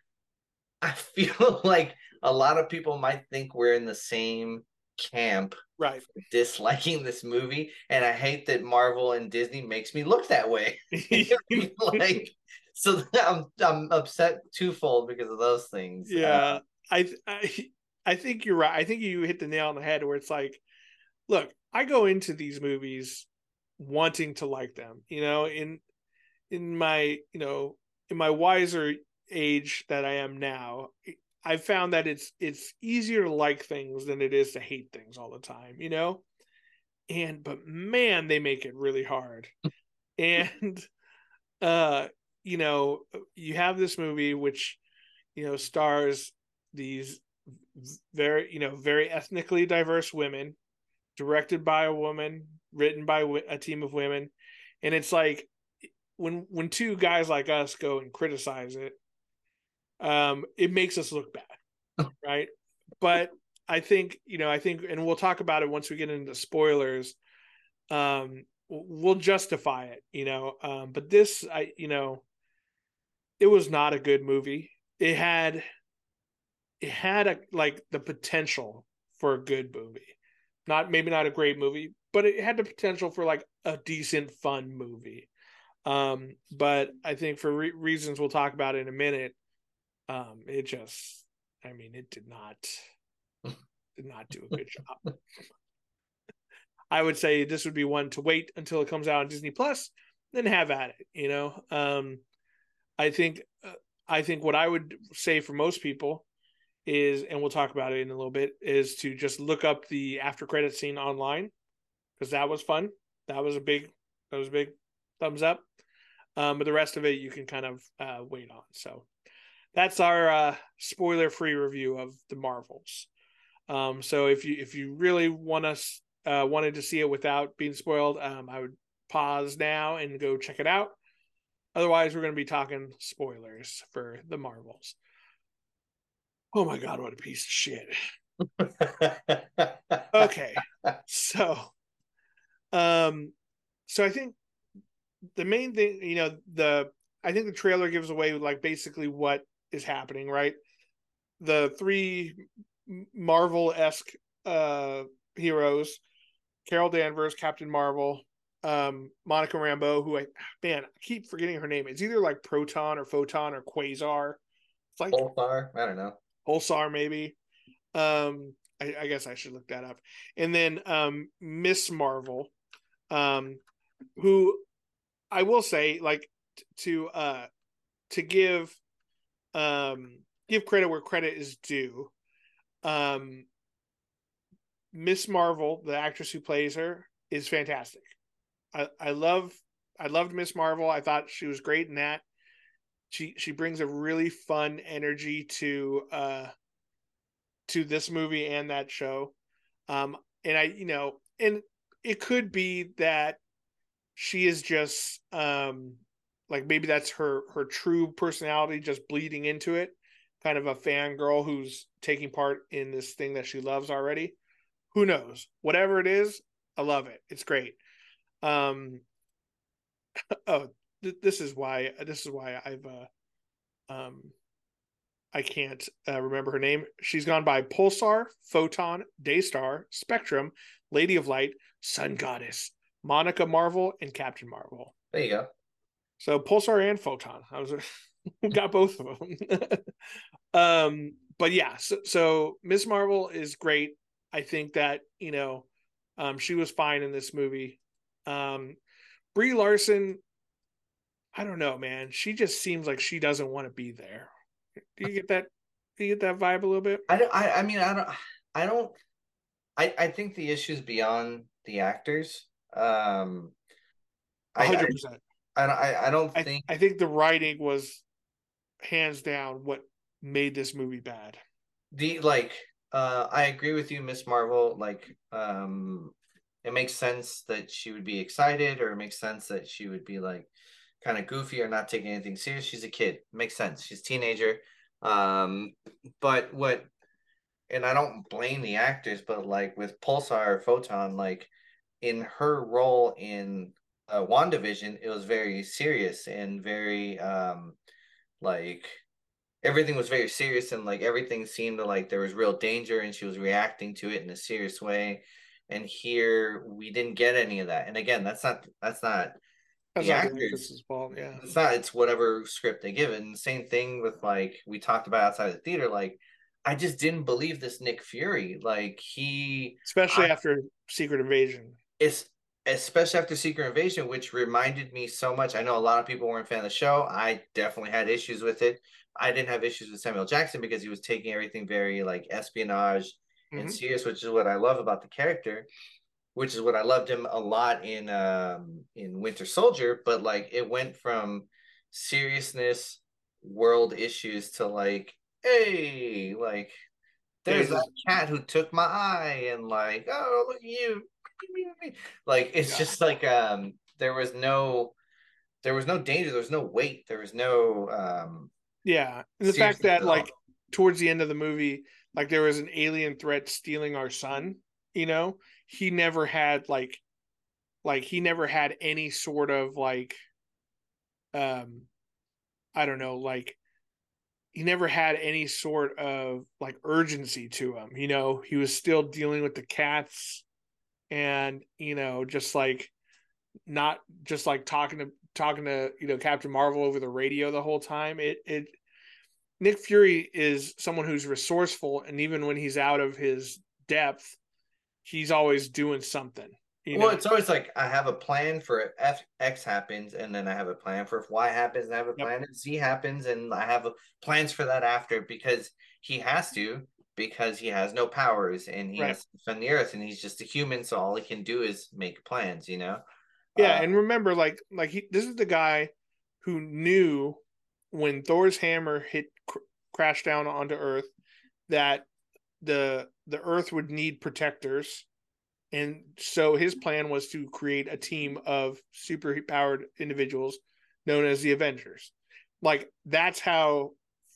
I feel like a lot of people might think we're in the same camp right. disliking this movie and i hate that marvel and disney makes me look that way. Like so i'm i'm upset twofold because of those things. Yeah I, I i think you're right. I think you hit the nail on the head where it's like look i go into these movies wanting to like them you know in in my you know in my wiser age that i am now I've found that it's it's easier to like things than it is to hate things all the time, you know? And but man, they make it really hard. and uh, you know, you have this movie which, you know, stars these very, you know, very ethnically diverse women, directed by a woman, written by a team of women. And it's like when when two guys like us go and criticize it, um, it makes us look bad, right? But I think you know, I think, and we'll talk about it once we get into spoilers. Um, we'll justify it, you know. Um, but this, I, you know, it was not a good movie. It had, it had a like the potential for a good movie, not maybe not a great movie, but it had the potential for like a decent, fun movie. Um, but I think for re- reasons we'll talk about in a minute, um, it just, I mean, it did not did not do a good job. I would say this would be one to wait until it comes out on Disney Plus, then have at it. You know, um, I think uh, I think what I would say for most people is, and we'll talk about it in a little bit, is to just look up the after credit scene online because that was fun. That was a big that was a big thumbs up. Um, but the rest of it you can kind of uh, wait on. So that's our uh, spoiler free review of the Marvels. Um, so if you if you really want us uh, wanted to see it without being spoiled, um, I would pause now and go check it out. Otherwise, we're going to be talking spoilers for the Marvels. Oh my god, what a piece of shit! okay, so, um, so I think the main thing, you know, the I think the trailer gives away like basically what is happening, right? The three Marvel esque uh, heroes Carol Danvers, Captain Marvel, um, Monica Rambeau, who I man I keep forgetting her name. It's either like Proton or Photon or Quasar. It's like Pulsar. I don't know. Pulsar maybe. Um, I, I, guess I should look that up. And then um, Miss Marvel, um, who I will say like t- to uh to give um give credit where credit is due. Um, Miss Marvel, the actress who plays her, is fantastic. I, I love I loved Miss Marvel. I thought she was great in that. She she brings a really fun energy to uh to this movie and that show. Um and I you know and it could be that she is just um like maybe that's her her true personality just bleeding into it. Kind of a fangirl who's taking part in this thing that she loves already. Who knows? Whatever it is i love it. It's great. Um oh th- this is why this is why i've uh um i can't uh, remember her name. She's gone by pulsar photon daystar spectrum lady of light sun goddess monica marvel and captain marvel. There you go so pulsar and photon i was got both of them um but yeah so, so miss marvel is great i think that you know um she was fine in this movie um, Brie Larson, I don't know, man. She just seems like she doesn't want to be there. Do you get that? Do you get that vibe a little bit? I don't. I, I mean, I don't. I don't. I I think the issue is beyond the actors. Um, hundred percent. I, I I don't think. I, I think the writing was hands down what made this movie bad. The like, uh, I agree with you, Miss Marvel. Like, um, it makes sense that she would be excited or it makes sense that she would be like kind of goofy or not taking anything serious she's a kid it makes sense she's a teenager um but what and i don't blame the actors but like with pulsar or photon like in her role in uh, wandavision it was very serious and very um like everything was very serious and like everything seemed like there was real danger and she was reacting to it in a serious way and here we didn't get any of that. And again, that's not that's not that's the not actors' fault. Yeah, it's not. It's whatever script they give. And same thing with like we talked about outside the theater. Like I just didn't believe this Nick Fury. Like he, especially I, after Secret Invasion. It's especially after Secret Invasion, which reminded me so much. I know a lot of people weren't fan of the show. I definitely had issues with it. I didn't have issues with Samuel Jackson because he was taking everything very like espionage mm-hmm. and serious, which is what I love about the character, which is what I loved him a lot in um in Winter Soldier, but like it went from seriousness, world issues to like, hey, like there's that cat who took my eye and like, oh look at you. Like it's yeah. just like um there was no there was no danger, there was no weight, there was no um yeah. And the fact that like towards the end of the movie like there was an alien threat stealing our son you know he never had like like he never had any sort of like um i don't know like he never had any sort of like urgency to him you know he was still dealing with the cats and you know just like not just like talking to talking to you know captain marvel over the radio the whole time it it Nick Fury is someone who's resourceful, and even when he's out of his depth, he's always doing something. You well, know? it's always like I have a plan for if X happens, and then I have a plan for if Y happens, and I have a yep. plan if Z happens, and I have a, plans for that after because he has to because he has no powers and he right. has to defend the earth and he's just a human, so all he can do is make plans. You know. Yeah, uh, and remember, like, like he, this is the guy who knew when Thor's hammer hit cr- crashed down onto Earth that the the Earth would need protectors, and so his plan was to create a team of super powered individuals known as the Avengers. Like that's how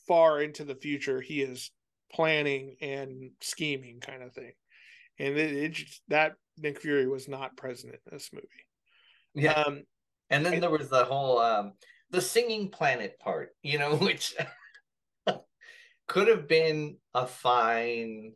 far into the future he is planning and scheming, kind of thing. And it, it just, that Nick Fury was not present in this movie. Yeah. Um, and then and, there was the whole um, the singing planet part, you know, which could have been a fine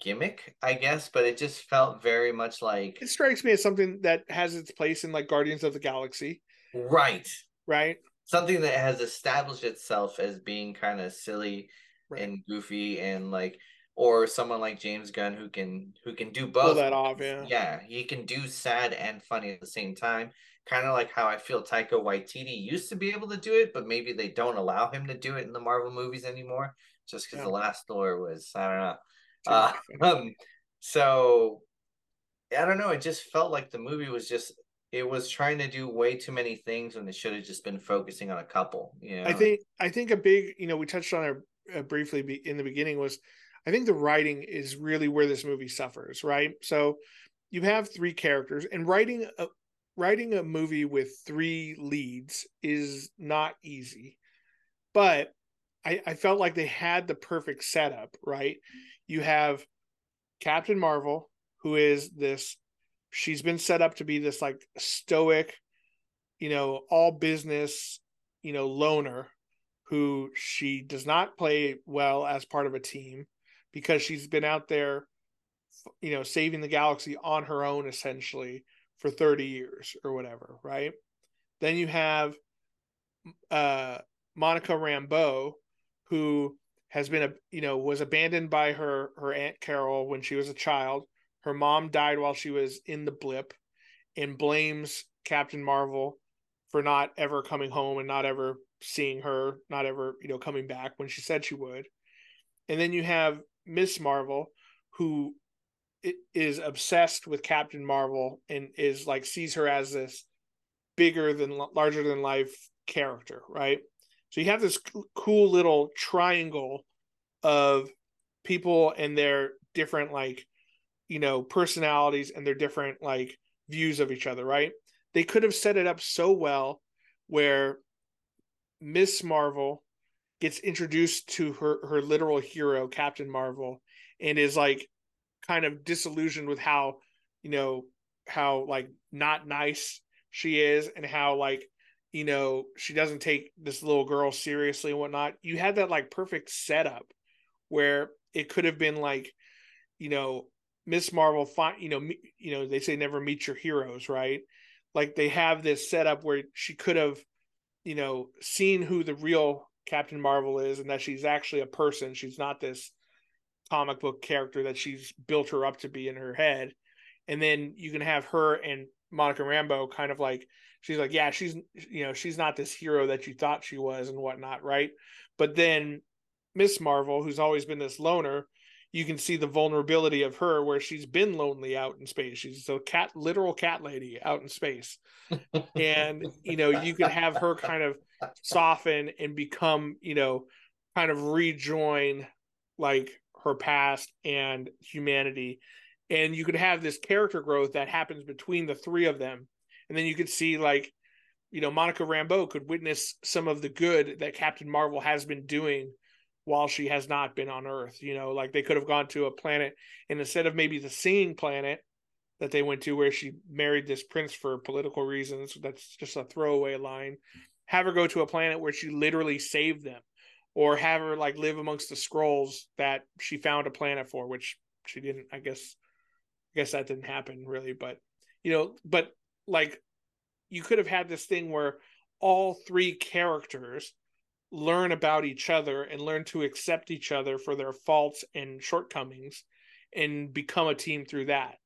gimmick, I guess, but it just felt very much like it strikes me as something that has its place in like Guardians of the Galaxy. Right. Right. Something that has established itself as being kind of silly right. and goofy and like or someone like James Gunn who can who can do both. Pull that off, yeah. Yeah, he can do sad and funny at the same time. Kind of like how I feel Taika Waititi used to be able to do it, but maybe they don't allow him to do it in the Marvel movies anymore, just because yeah. the last Thor was I don't know. Uh, um, so I don't know. It just felt like the movie was just it was trying to do way too many things when it should have just been focusing on a couple. You know? I think I think a big you know we touched on uh, briefly in the beginning was I think the writing is really where this movie suffers, right? So you have three characters, and writing a writing a movie with three leads is not easy, but I, I felt like they had the perfect setup, right? You have Captain Marvel, who is this, she's been set up to be this like stoic, you know, all business, you know, loner who she does not play well as part of a team because she's been out there, you know, saving the galaxy on her own essentially for 30 years or whatever, right? Then you have uh, Monica Rambeau, who has been a you know was abandoned by her her aunt Carol when she was a child. Her mom died while she was in the blip, and blames Captain Marvel for not ever coming home and not ever seeing her, not ever you know coming back when she said she would. And then you have Miss Marvel, who is obsessed with Captain Marvel and is like sees her as this bigger than larger than life character, right? So you have this cool little triangle of people and their different like you know personalities and their different like views of each other, right? They could have set it up so well where Miss Marvel gets introduced to her her literal hero Captain Marvel and is like kind of disillusioned with how you know how like not nice she is and how like you know she doesn't take this little girl seriously and whatnot. You had that like perfect setup where it could have been like you know miss marvel find you know me, you know they say never meet your heroes right? Like they have this setup where she could have you know seeing who the real Captain Marvel is and that she's actually a person. She's not this comic book character that she's built her up to be in her head. And then you can have her and Monica Rambeau kind of like she's like, yeah, she's you know, she's not this hero that you thought she was and whatnot, right? But then Miss Marvel, who's always been this loner, you can see the vulnerability of her where she's been lonely out in space. She's a cat, literal cat lady out in space. and, you know, you can have her kind of soften and become, you know, kind of rejoin like her past and humanity. And you could have this character growth that happens between the three of them. And then you could see like, you know, Monica Rambeau could witness some of the good that Captain Marvel has been doing while she has not been on Earth. You know, like they could have gone to a planet, and instead of maybe the seeing planet that they went to, where she married this prince for political reasons, that's just a throwaway line. Have her go to a planet where she literally saved them, or have her like live amongst the Skrulls that she found a planet for, which she didn't. I guess, I guess that didn't happen really, but you know, but like you could have had this thing where all three characters learn about each other and learn to accept each other for their faults and shortcomings and become a team through that.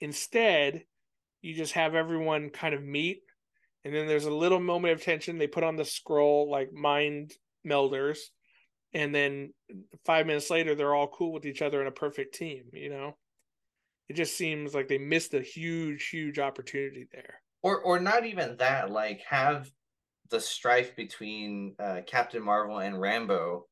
Instead, you just have everyone kind of meet and then there's a little moment of tension they put on the Skrull like mind melders and then 5 minutes later they're all cool with each other in a perfect team, you know. It just seems like they missed a huge huge opportunity there. Or or not even that like have the strife between uh, Captain Marvel and Rambeau,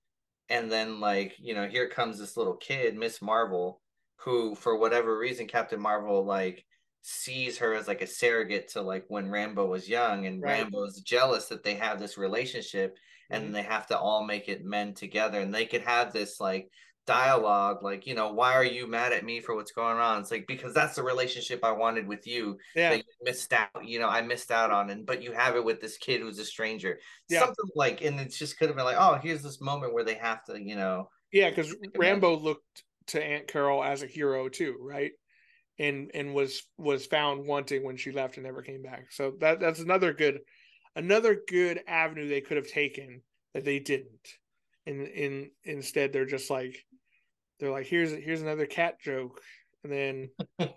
and then like you know here comes this little kid, Miss Marvel, who for whatever reason Captain Marvel like sees her as like a surrogate to like when Rambeau was young, and right. Rambeau is jealous that they have this relationship, and mm-hmm. they have to all make it men together, and they could have this like dialogue like you know why are you mad at me for what's going on it's like because that's the relationship i wanted with you yeah that you missed out you know i missed out on and but you have it with this kid who's a stranger yeah. something like and it's just could have been like oh here's this moment where they have to you know yeah because rambeau looked to Aunt Carol as a hero too, right? And and was was found wanting when she left and never came back. So that that's another good another good avenue they could have taken that they didn't. And in instead they're just like they're like here's here's another cat joke. And then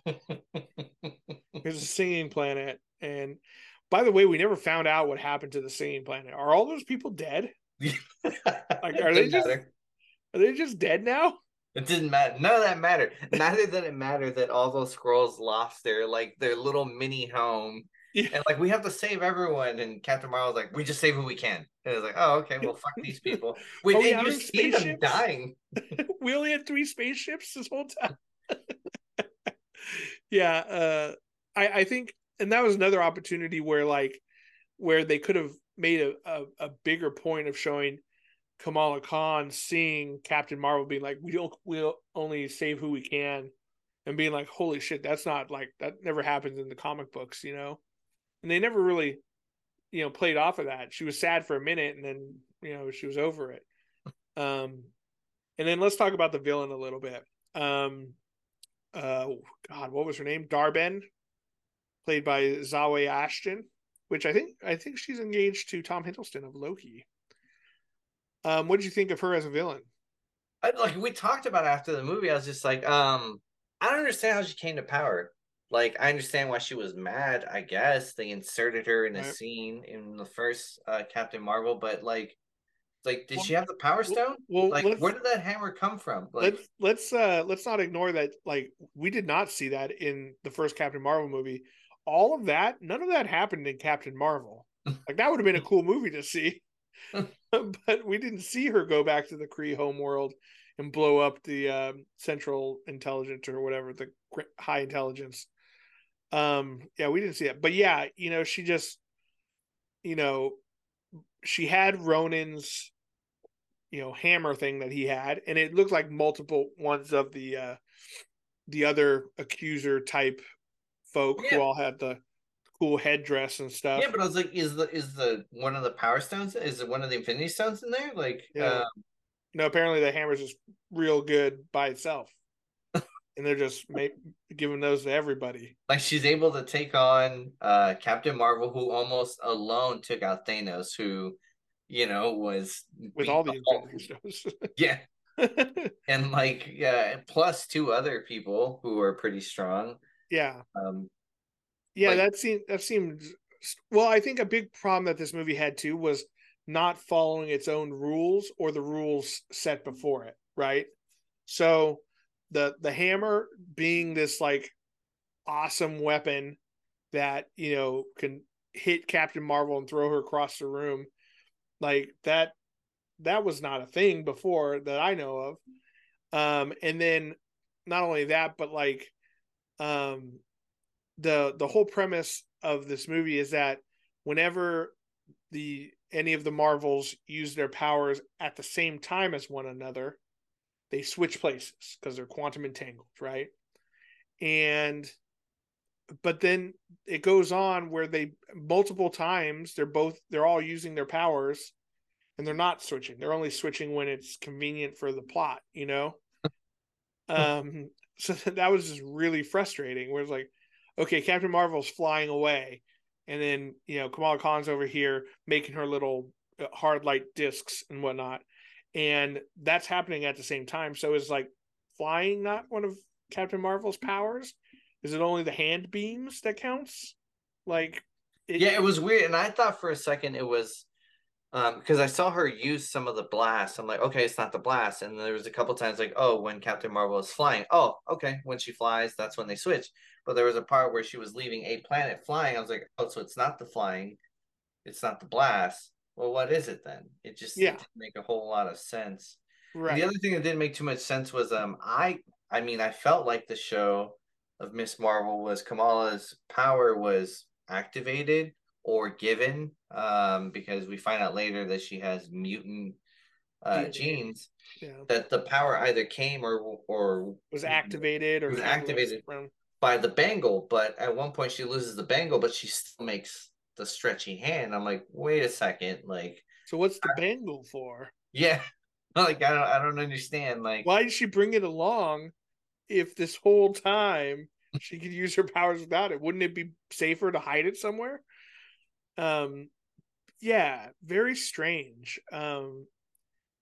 here's a singing planet. And by the way we never found out what happened to the singing planet. Are all those people dead? Like are they just matter. are they just dead now? It didn't matter. None of that mattered. Neither did it matter that all those Skrulls lost their like their little mini home yeah. and like we have to save everyone and captain marvel's like we just save who we can. And it's like oh okay well fuck these people. We oh, yeah, just see them dying. We only had three spaceships this whole time. Yeah, uh, I I think, and that was another opportunity where like where they could have made a, a, a bigger point of showing Kamala Khan seeing Captain Marvel being like, we'll we'll only save who we can, and being like, holy shit, that's not like that never happens in the comic books, you know, and they never really, you know, played off of that. She was sad for a minute, and then you know she was over it. Um, and then let's talk about the villain a little bit. Um, uh God, what was her name? Dar-Benn, played by Zawe Ashton, which I think I think she's engaged to Tom Hiddleston of Loki. Um, what did you think of her as a villain? I, like we talked about after the movie, I was just like, um, I don't understand how she came to power. Like, I understand why she was mad. I guess they inserted her in a right. scene in the first uh, Captain Marvel, but like, like, did well, she have the Power Stone? Well, like, where did that hammer come from? Like, let's let's uh let's not ignore that. Like, we did not see that in the first Captain Marvel movie. All of that, none of that happened in Captain Marvel. Like, that would have been a cool movie to see, but we didn't see her go back to the Kree home world and blow up the um, Central Intelligence or whatever the High Intelligence. Um, yeah, we didn't see it but yeah, you know, she just, you know, she had Ronan's you know hammer thing that he had and it looked like multiple ones of the uh the other accuser type folk yeah. who all had the cool headdress and stuff yeah but i was like is the is the one of the power stones is it one of the infinity stones in there like yeah. Um... no apparently the hammer's just real good by itself and they're just make, giving those to everybody. Like she's able to take on uh Captain Marvel, who almost alone took out Thanos, who you know was with all the shows. yeah, and like yeah, plus two other people who are pretty strong. Yeah. Um. Yeah, like, that seemed that seemed well. I think a big problem that this movie had too was not following its own rules or the rules set before it. Right. So the the hammer being this like awesome weapon that you know can hit Captain Marvel and throw her across the room like that that was not a thing before that I know of. Um and then not only that but like um the the whole premise of this movie is that whenever the any of the marvels use their powers at the same time as one another they switch places because they're quantum entangled, right? And but then it goes on where they multiple times they're both they're all using their powers and they're not switching. They're only switching when it's convenient for the plot, you know? um so that was just really frustrating where it's like okay, Captain Marvel's flying away and then, you know, Kamala Khan's over here making her little uh, hard light discs and whatnot and that's happening at the same time. So is like flying not one of Captain Marvel's powers? Is it only the hand beams that counts? Like, it, yeah, it was weird, and I thought for a second it was um because I saw her use some of the blast. I'm like, okay, it's not the blast. And there was a couple times like, oh, when Captain Marvel is flying, oh, okay, when she flies, that's when they switch. But there was a part where she was leaving a planet flying. I was like, oh, so it's not the flying, it's not the blast well, what is it then? It just yeah. didn't make a whole lot of sense. Right. the other thing that didn't make too much sense was um I I mean I felt like the show of Miss Marvel was Kamala's power was activated or given um because we find out later that she has mutant uh, genes yeah. that the power either came or or was activated or was activated by the bangle but at one point she loses the bangle but she still makes the stretchy hand. I'm like, wait a second, like. So what's the I, bangle for? Yeah, like I don't I don't understand. Like why did she bring it along if this whole time she could use her powers without it? Wouldn't it be safer to hide it somewhere? Um yeah, very strange. Um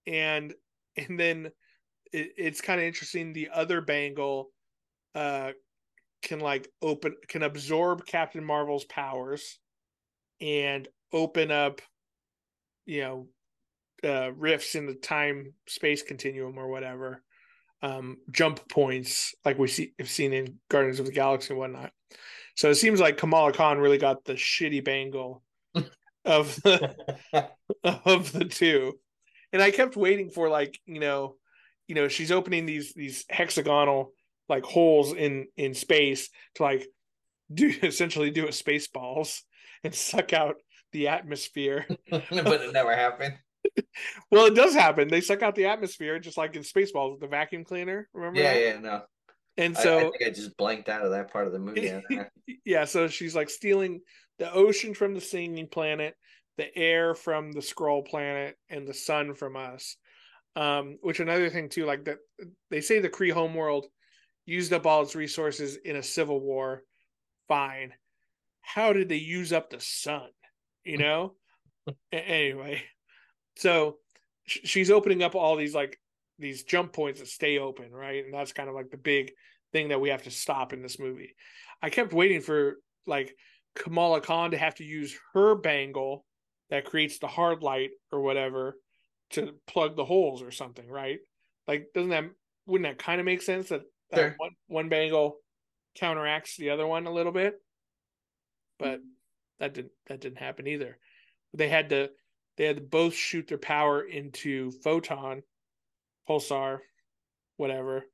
and and then it, it's kind of interesting the other bangle uh can like open can absorb Captain Marvel's powers and open up you know uh, rifts in the time space continuum or whatever um, jump points like we see have seen in Guardians of the Galaxy and whatnot. So it seems like Kamala Khan really got the shitty bangle of the of the two. And I kept waiting for like, you know, you know, she's opening these these hexagonal like holes in in space to like do essentially do a space balls and suck out the atmosphere. but it never happened. well, it does happen. They suck out the atmosphere just like in Spaceballs with the vacuum cleaner. Remember? Yeah, that? yeah, no. And so I, I, think I just blanked out of that part of the movie. yeah, so she's like stealing the ocean from the singing planet, the air from the Skrull planet, and the sun from us. Um, which another thing too, like that they say the Kree homeworld used up all its resources in a civil war. Fine. How did they use up the sun? You know? anyway, so she's opening up all these like these jump points that stay open, right? And that's kind of like the big thing that we have to stop in this movie. I kept waiting for like Kamala Khan to have to use her bangle that creates the hard light or whatever to plug the holes or something, right? Like, doesn't that wouldn't that kind of make sense that, sure. one one bangle counteracts the other one a little bit? But that didn't that didn't happen either. They had to they had to both shoot their power into photon, pulsar, whatever,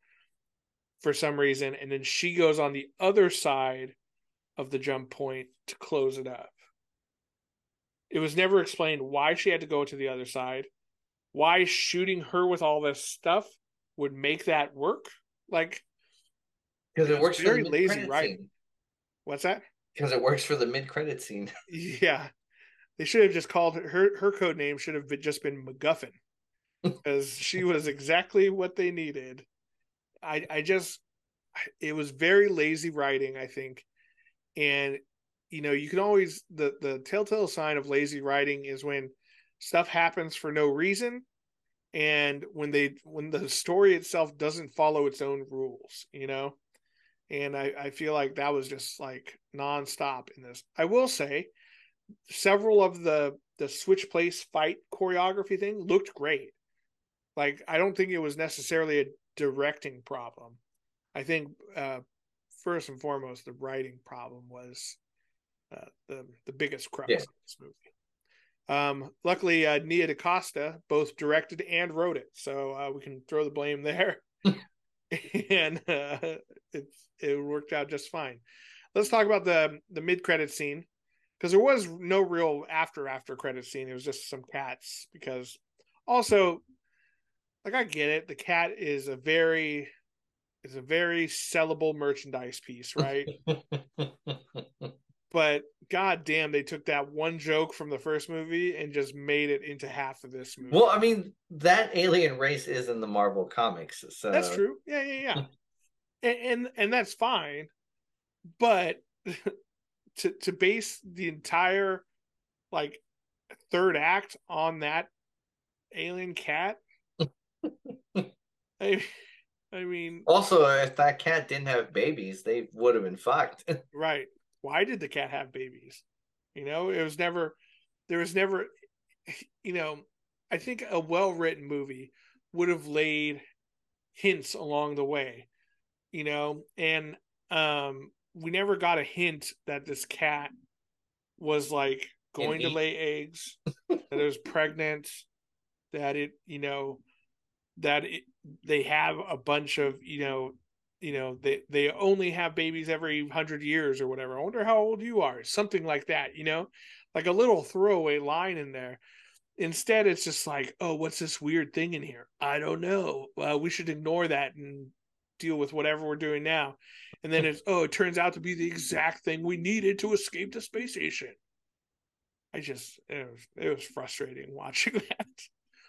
for some reason, and then she goes on the other side of the jump point to close it up. It was never explained why she had to go to the other side, why shooting her with all this stuff would make that work. Like, because it, it works very lazy, right? What's that? Because it works for the mid credit scene. yeah, they should have just called her her code name should have just been MacGuffin because she was exactly what they needed. I I just it was very lazy writing, I think, and you know you can always the the telltale sign of lazy writing is when stuff happens for no reason and when they when the story itself doesn't follow its own rules you know and i i feel like that was just like nonstop in this i will say several of the the switch place fight choreography thing looked great. Like I don't think it was necessarily a directing problem. I think uh, first and foremost the writing problem was uh, the the biggest crux yeah. of this movie. Um, luckily, uh, Nia DaCosta both directed and wrote it, so uh, we can throw the blame there, and uh, it it worked out just fine. Let's talk about the the mid credit scene because there was no real after after credit scene. It was just some cats. Because also, like I get it, the cat is a very is a very sellable merchandise piece, right? but god damn, they took that one joke from the first movie and just made it into half of this movie. Well, I mean, that alien race is in the Marvel comics, so that's true. Yeah, yeah, yeah. and, and and that's fine, but to to base the entire like third act on that alien cat. I, I mean, also if that cat didn't have babies, they would have been fucked. right? Why did the cat have babies? You know, it was never. There was never. You know, I think a well written movie would have laid hints along the way. You know, and um we never got a hint that this cat was like going to lay eggs, that it was pregnant, that it, you know, that it, they have a bunch of, you know, you know, they they only have babies every hundred years or whatever. I wonder how old you are, something like that, you know, like a little throwaway line in there. Instead, it's just like, oh, what's this weird thing in here? I don't know. Well, we should ignore that and deal with whatever we're doing now. And then it's oh, it turns out to be the exact thing we needed to escape the space station. I just it was it was frustrating watching that.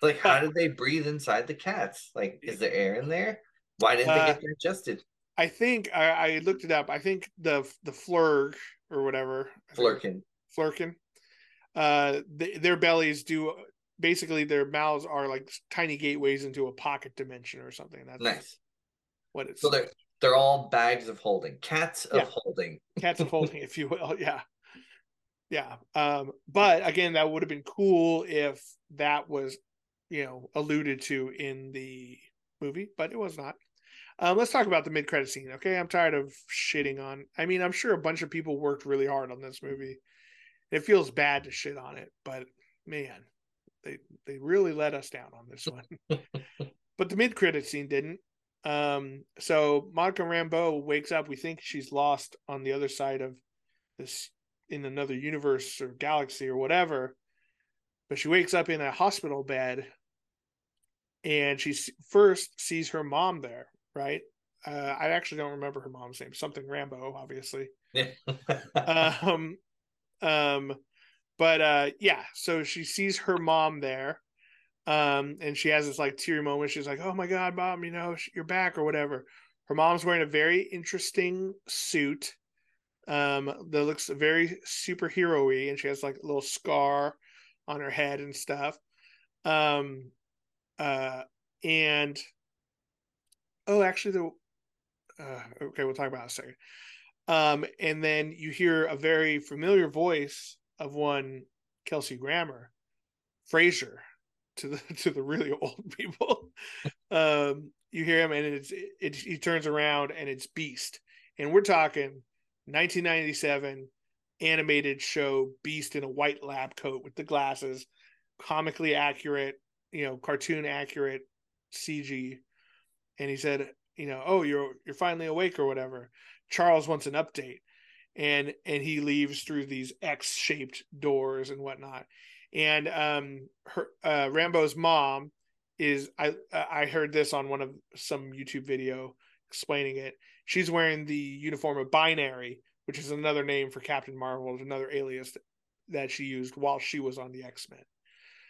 Like, how did they breathe inside the cats? Like, is there air in there? Why didn't uh, they get digested? I think I, I, looked it up. I think the the flurg or whatever Flerken Flerken, uh, the, their bellies do basically their mouths are like tiny gateways into a pocket dimension or something. That's nice. What it's so they're they're all bags of holding, cats of yeah. holding, cats of holding, if you will. Yeah, yeah. Um, but again, that would have been cool if that was, you know, alluded to in the movie, but it was not. Um, let's talk about the mid credit scene. Okay, I'm tired of shitting on. I mean, I'm sure a bunch of people worked really hard on this movie. It feels bad to shit on it, but man, they they really let us down on this one. but the mid credit scene didn't. Um, so Monica Rambeau wakes up. We think she's lost on the other side of this in another universe or galaxy or whatever. But she wakes up in a hospital bed and she first sees her mom there, right? Uh, I actually don't remember her mom's name. Something Rambeau, obviously. Yeah. um, um, but uh, yeah. So she sees her mom there, um, and she has this like teary moment. She's like, "Oh my god, mom, you know you're back or whatever." Her mom's wearing a very interesting suit, um, that looks very superhero-y, and she has like a little scar on her head and stuff. Um, uh, and oh, actually, the uh, okay, we'll talk about a second. Um, and then you hear a very familiar voice of one Kelsey Grammer, Frasier, to the to the really old people. um, you hear him, and it's it, it, he turns around, and it's Beast, and we're talking 1997 animated show Beast in a white lab coat with the glasses, comically accurate, you know, cartoon accurate CG. And he said, you know, oh, you're you're finally awake or whatever. Charles wants an update. And and he leaves through these X-shaped doors and whatnot. And um her uh Rambeau's mom is I I heard this on one of some YouTube video explaining it. She's wearing the uniform of Binary, which is another name for Captain Marvel, another alias that she used while she was on the X Men.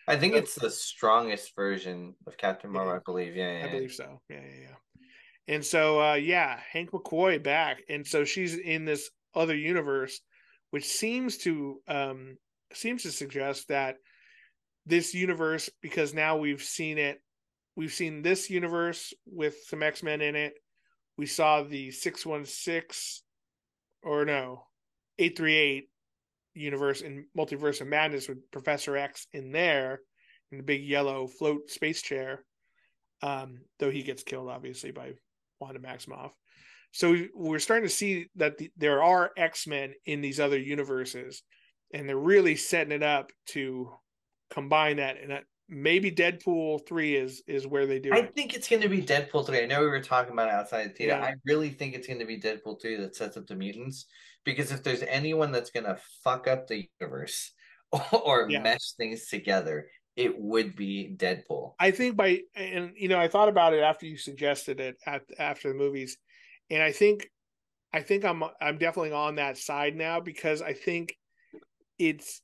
I think it's the strongest version of Captain Marvel, yeah, I believe. Yeah, yeah, I believe so. Yeah, yeah, yeah. And so, uh, yeah, Hank McCoy back, and so she's in this other universe, which seems to um, seems to suggest that this universe, because now we've seen it, we've seen this universe with some X Men in it. We saw the six one six, or no, eight three eight universe in multiverse of madness with professor x in there in the big yellow float space chair um, though he gets killed obviously by wanda maximoff so we're starting to see that the, there are x-men in these other universes and they're really setting it up to combine that and that maybe deadpool 3 is is where they do i it. think it's going to be deadpool 3 i know we were talking about outside the theater yeah. i really think it's going to be deadpool 3 that sets up the mutants because if there's anyone that's gonna fuck up the universe or yeah. mesh things together, it would be Deadpool. I think by and you know I thought about it after you suggested it at after the movies, and I think I think I'm I'm definitely on that side now because I think it's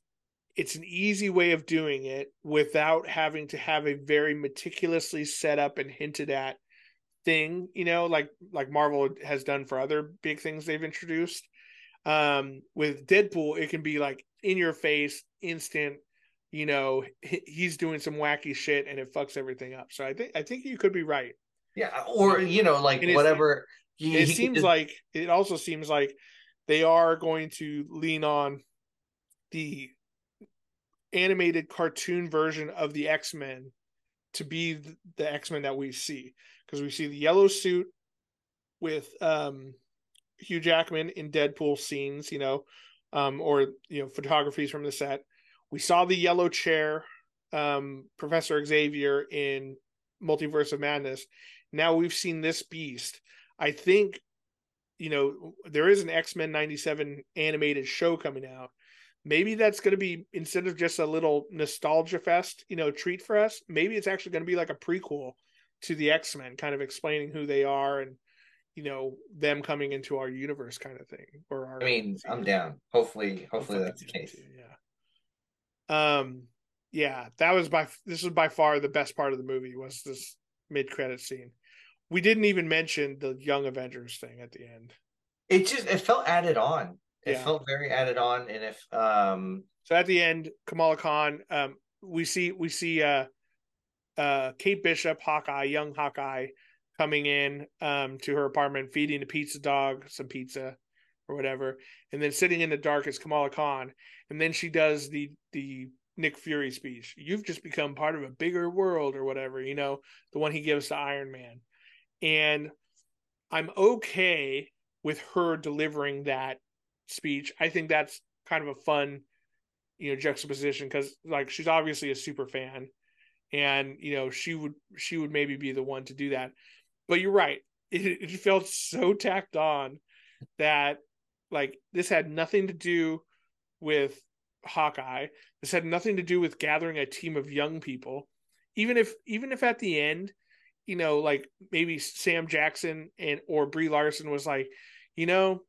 it's an easy way of doing it without having to have a very meticulously set up and hinted at thing you know like like marvel has done for other big things they've introduced um, with Deadpool, it can be like in your face, instant. You know, he's doing some wacky shit and it fucks everything up. So I think I think you could be right. Yeah, or you know, like whatever. He, it seems like it also seems like they are going to lean on the animated cartoon version of the X Men to be the X Men that we see because we see the yellow suit with um Hugh Jackman in Deadpool scenes, you know, um, or you know, photographies from the set. We saw the yellow chair, um, Professor Xavier in Multiverse of Madness. Now we've seen this beast. I think, you know, there is an X Men '97 animated show coming out. Maybe that's going to be instead of just a little nostalgia fest, you know, treat for us. Maybe it's actually going to be like a prequel to the X Men, kind of explaining who they are and you know them coming into our universe kind of thing or our i mean i'm down hopefully hopefully that's the case too, yeah um yeah, that was by this was by far the best part of the movie was this mid credit scene. We didn't even mention the Young Avengers thing at the end. It just it felt added on. It yeah. felt very added on, and if um. So at the end, Kamala Khan, um, we see we see uh, uh, Kate Bishop, Hawkeye, young Hawkeye, coming in um to her apartment, feeding the pizza dog some pizza or whatever, and then sitting in the dark is Kamala Khan, and then she does the the Nick Fury speech. You've just become part of a bigger world or whatever, you know, the one he gives to Iron Man. And I'm okay with her delivering that speech. I think that's kind of a fun, you know, juxtaposition because like she's obviously a super fan and you know she would she would maybe be the one to do that. But you're right. It, it felt so tacked on that like this had nothing to do with Hawkeye. This had nothing to do with gathering a team of young people. Even if even if at the end, you know, like maybe Sam Jackson and or Brie Larson was like, you know,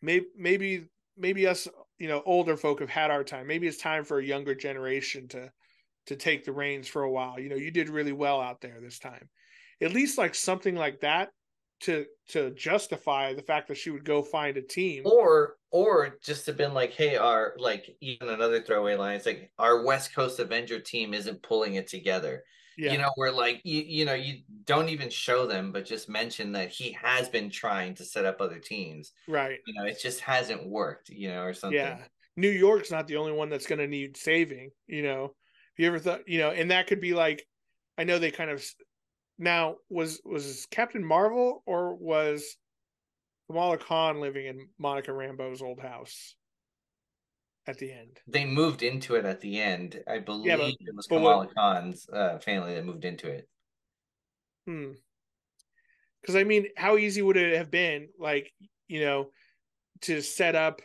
maybe maybe maybe us, you know, older folk have had our time. Maybe it's time for a younger generation to to take the reins for a while. You know, you did really well out there this time. At least like something like that to to justify the fact that she would go find a team. Or or just have been like hey our like even another throwaway line it's like our west coast avenger team isn't pulling it together. Yeah. you know where like you, you know you don't even show them but just mention that he has been trying to set up other teams. Right. You know it just hasn't worked you know or something. Yeah. New york's not the only one that's going to need saving you know. Have you ever thought you know and that could be like i know they kind of now, was was Captain Marvel or was Kamala Khan living in Monica Rambeau's old house at the end? They moved into it at the end. I believe yeah, but, it was Kamala what, Khan's uh, family that moved into it. Hmm. Because I mean, how easy would it have been, like you know, to set up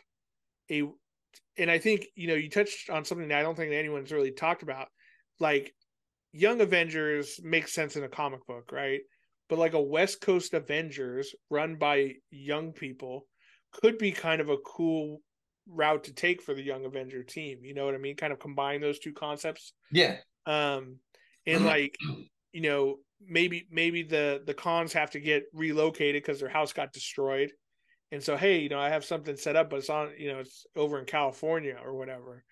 a, and I think you know you touched on something that I don't think anyone's really talked about, like Young Avengers makes sense in a comic book, right? But like a West Coast Avengers run by young people could be kind of a cool route to take for the Young Avenger team. You know what I mean? Kind of combine those two concepts. Yeah. Um, and like, you know, maybe maybe the the Khans have to get relocated because their house got destroyed, and so hey, you know, I have something set up, but it's on, you know, it's over in California or whatever.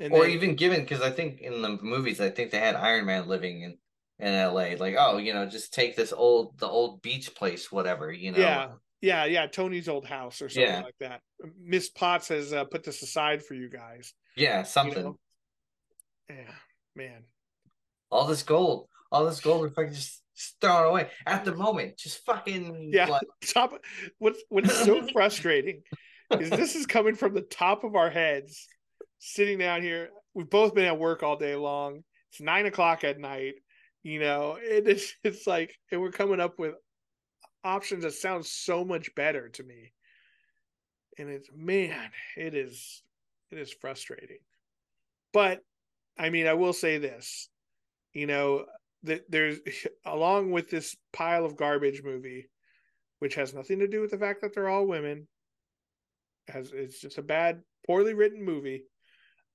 And or then, even given because I think in the movies I think they had Iron Man living in in L.A. Like oh you know just take this old the old beach place whatever you know yeah yeah yeah Tony's old house or something yeah. like that. Miss Potts has uh, put this aside for you guys. Yeah, something. You know? Yeah, man. All this gold, all this gold, we're fucking just, just throwing away at the moment. Just fucking yeah. Like... Top. What's what's so frustrating is this is coming from the top of our heads sitting down here. We've both been at work all day long. It's nine o'clock at night. You know, it is, it's like, and we're coming up with options that sound so much better to me. And it's, man, it is, it is frustrating. But I mean, I will say this, you know, that there's, along with this pile of garbage movie, which has nothing to do with the fact that they're all women, has it's just a bad, poorly written movie.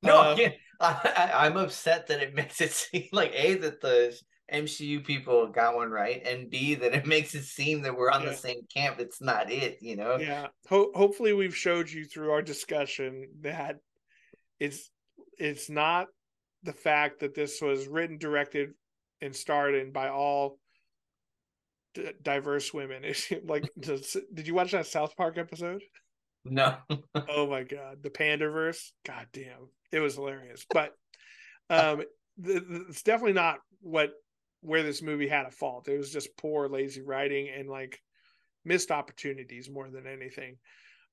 No, uh, I, am upset that it makes it seem like a that the MCU people got one right, and B that it makes it seem that we're on yeah. the same camp. It's not it, you know. Yeah. Ho- hopefully, we've showed you through our discussion that it's it's not the fact that this was written, directed, and starred in by all d- diverse women. It's like, did you watch that South Park episode? No. oh my god, the Panderverse. God damn, it was hilarious. But um, the, the, it's definitely not what where this movie had a fault. It was just poor, lazy writing and like missed opportunities more than anything.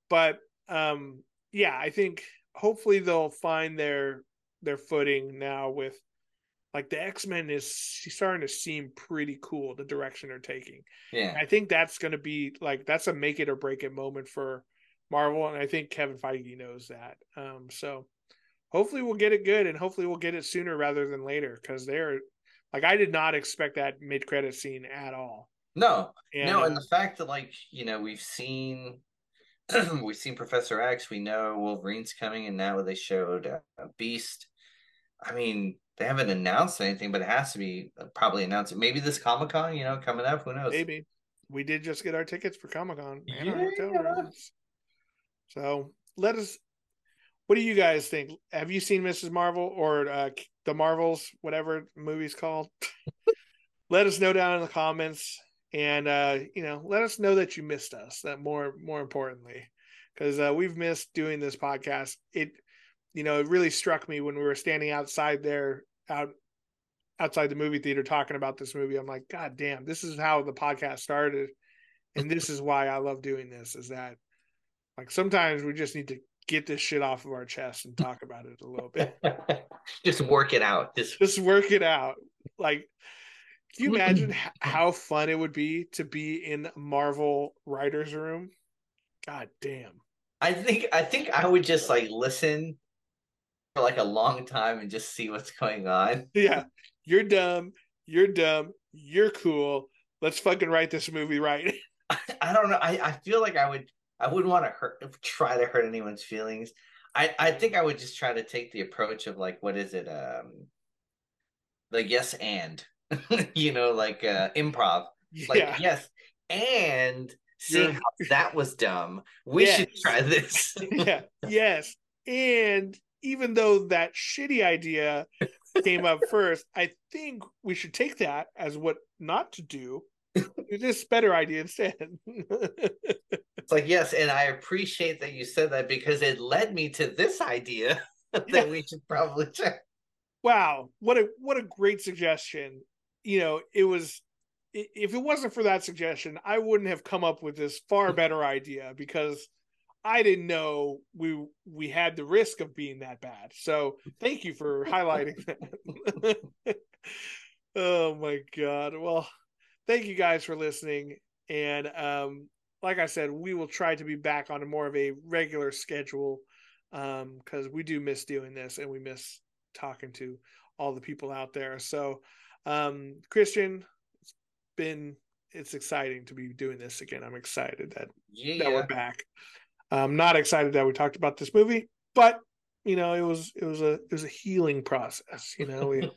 But um, yeah, I think hopefully they'll find their their footing now with like the x-men is starting to seem pretty cool the direction they're taking yeah i think that's going to be like that's a make it or break it moment for Marvel, and I think Kevin Feige knows that. Um, so hopefully we'll get it good, and hopefully we'll get it sooner rather than later because they're like I did not expect that mid credit scene at all. No, and, no, and the fact that like you know we've seen we've seen Professor X, we know Wolverine's coming, and now they showed uh, Beast. I mean, they haven't announced anything, but it has to be uh, probably announced. Maybe this Comic Con, you know, coming up. Who knows? Maybe we did just get our tickets for Comic Con yeah. So let us. What do you guys think? Have you seen Mrs. Marvel or uh, the Marvels, whatever movie's called? let us know down in the comments, and uh, you know, let us know that you missed us. That more more importantly, because uh, we've missed doing this podcast. It, you know, it really struck me when we were standing outside there, out outside the movie theater talking about this movie. I'm like, God damn, this is how the podcast started, and this is why I love doing this. Is that like sometimes we just need to get this shit off of our chest and talk about it a little bit. just work it out. Just just work it out. Like, can you imagine how fun it would be to be in Marvel writers' room? God damn. I think I think I would just like listen for like a long time and just see what's going on. Yeah. You're dumb. You're dumb. You're cool. Let's fucking write this movie right. I, I don't know. I, I feel like I would I wouldn't want to hurt try to hurt anyone's feelings. I, I think I would just try to take the approach of like what is it? Um like yes and you know, like uh improv. Like yeah. yes, and seeing how that was dumb, we yes. should try this. yeah. Yes. And even though that shitty idea came up first, I think we should take that as what not to do. This better idea instead. it's like yes, and I appreciate that you said that because it led me to this idea that yeah. we should probably check. Wow, what a what a great suggestion. You know, it was if it wasn't for that suggestion, I wouldn't have come up with this far mm-hmm. better idea because I didn't know we we had the risk of being that bad. So thank you for highlighting that. oh my god. Well, thank you guys for listening. And um, like I said, we will try to be back on a more of a regular schedule because um, we do miss doing this and we miss talking to all the people out there. So, um, Christian, it's been it's exciting to be doing this again. I'm excited that yeah. that we're back. I'm not excited that we talked about this movie, but you know, it was it was a it was a healing process. You know, we,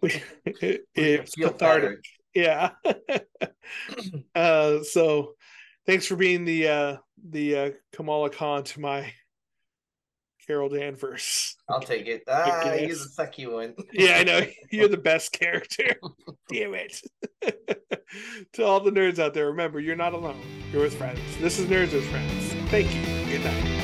we it, it's cathartic. Yeah. uh, so, thanks for being the uh, the uh, Kamala Khan to my Carol Danvers. I'll take it. Ah, you're the sucky one. yeah, I know. You're the best character. Damn it. to all the nerds out there, remember, you're not alone. You're with friends. This is Nerds with Friends. Thank you. Good night.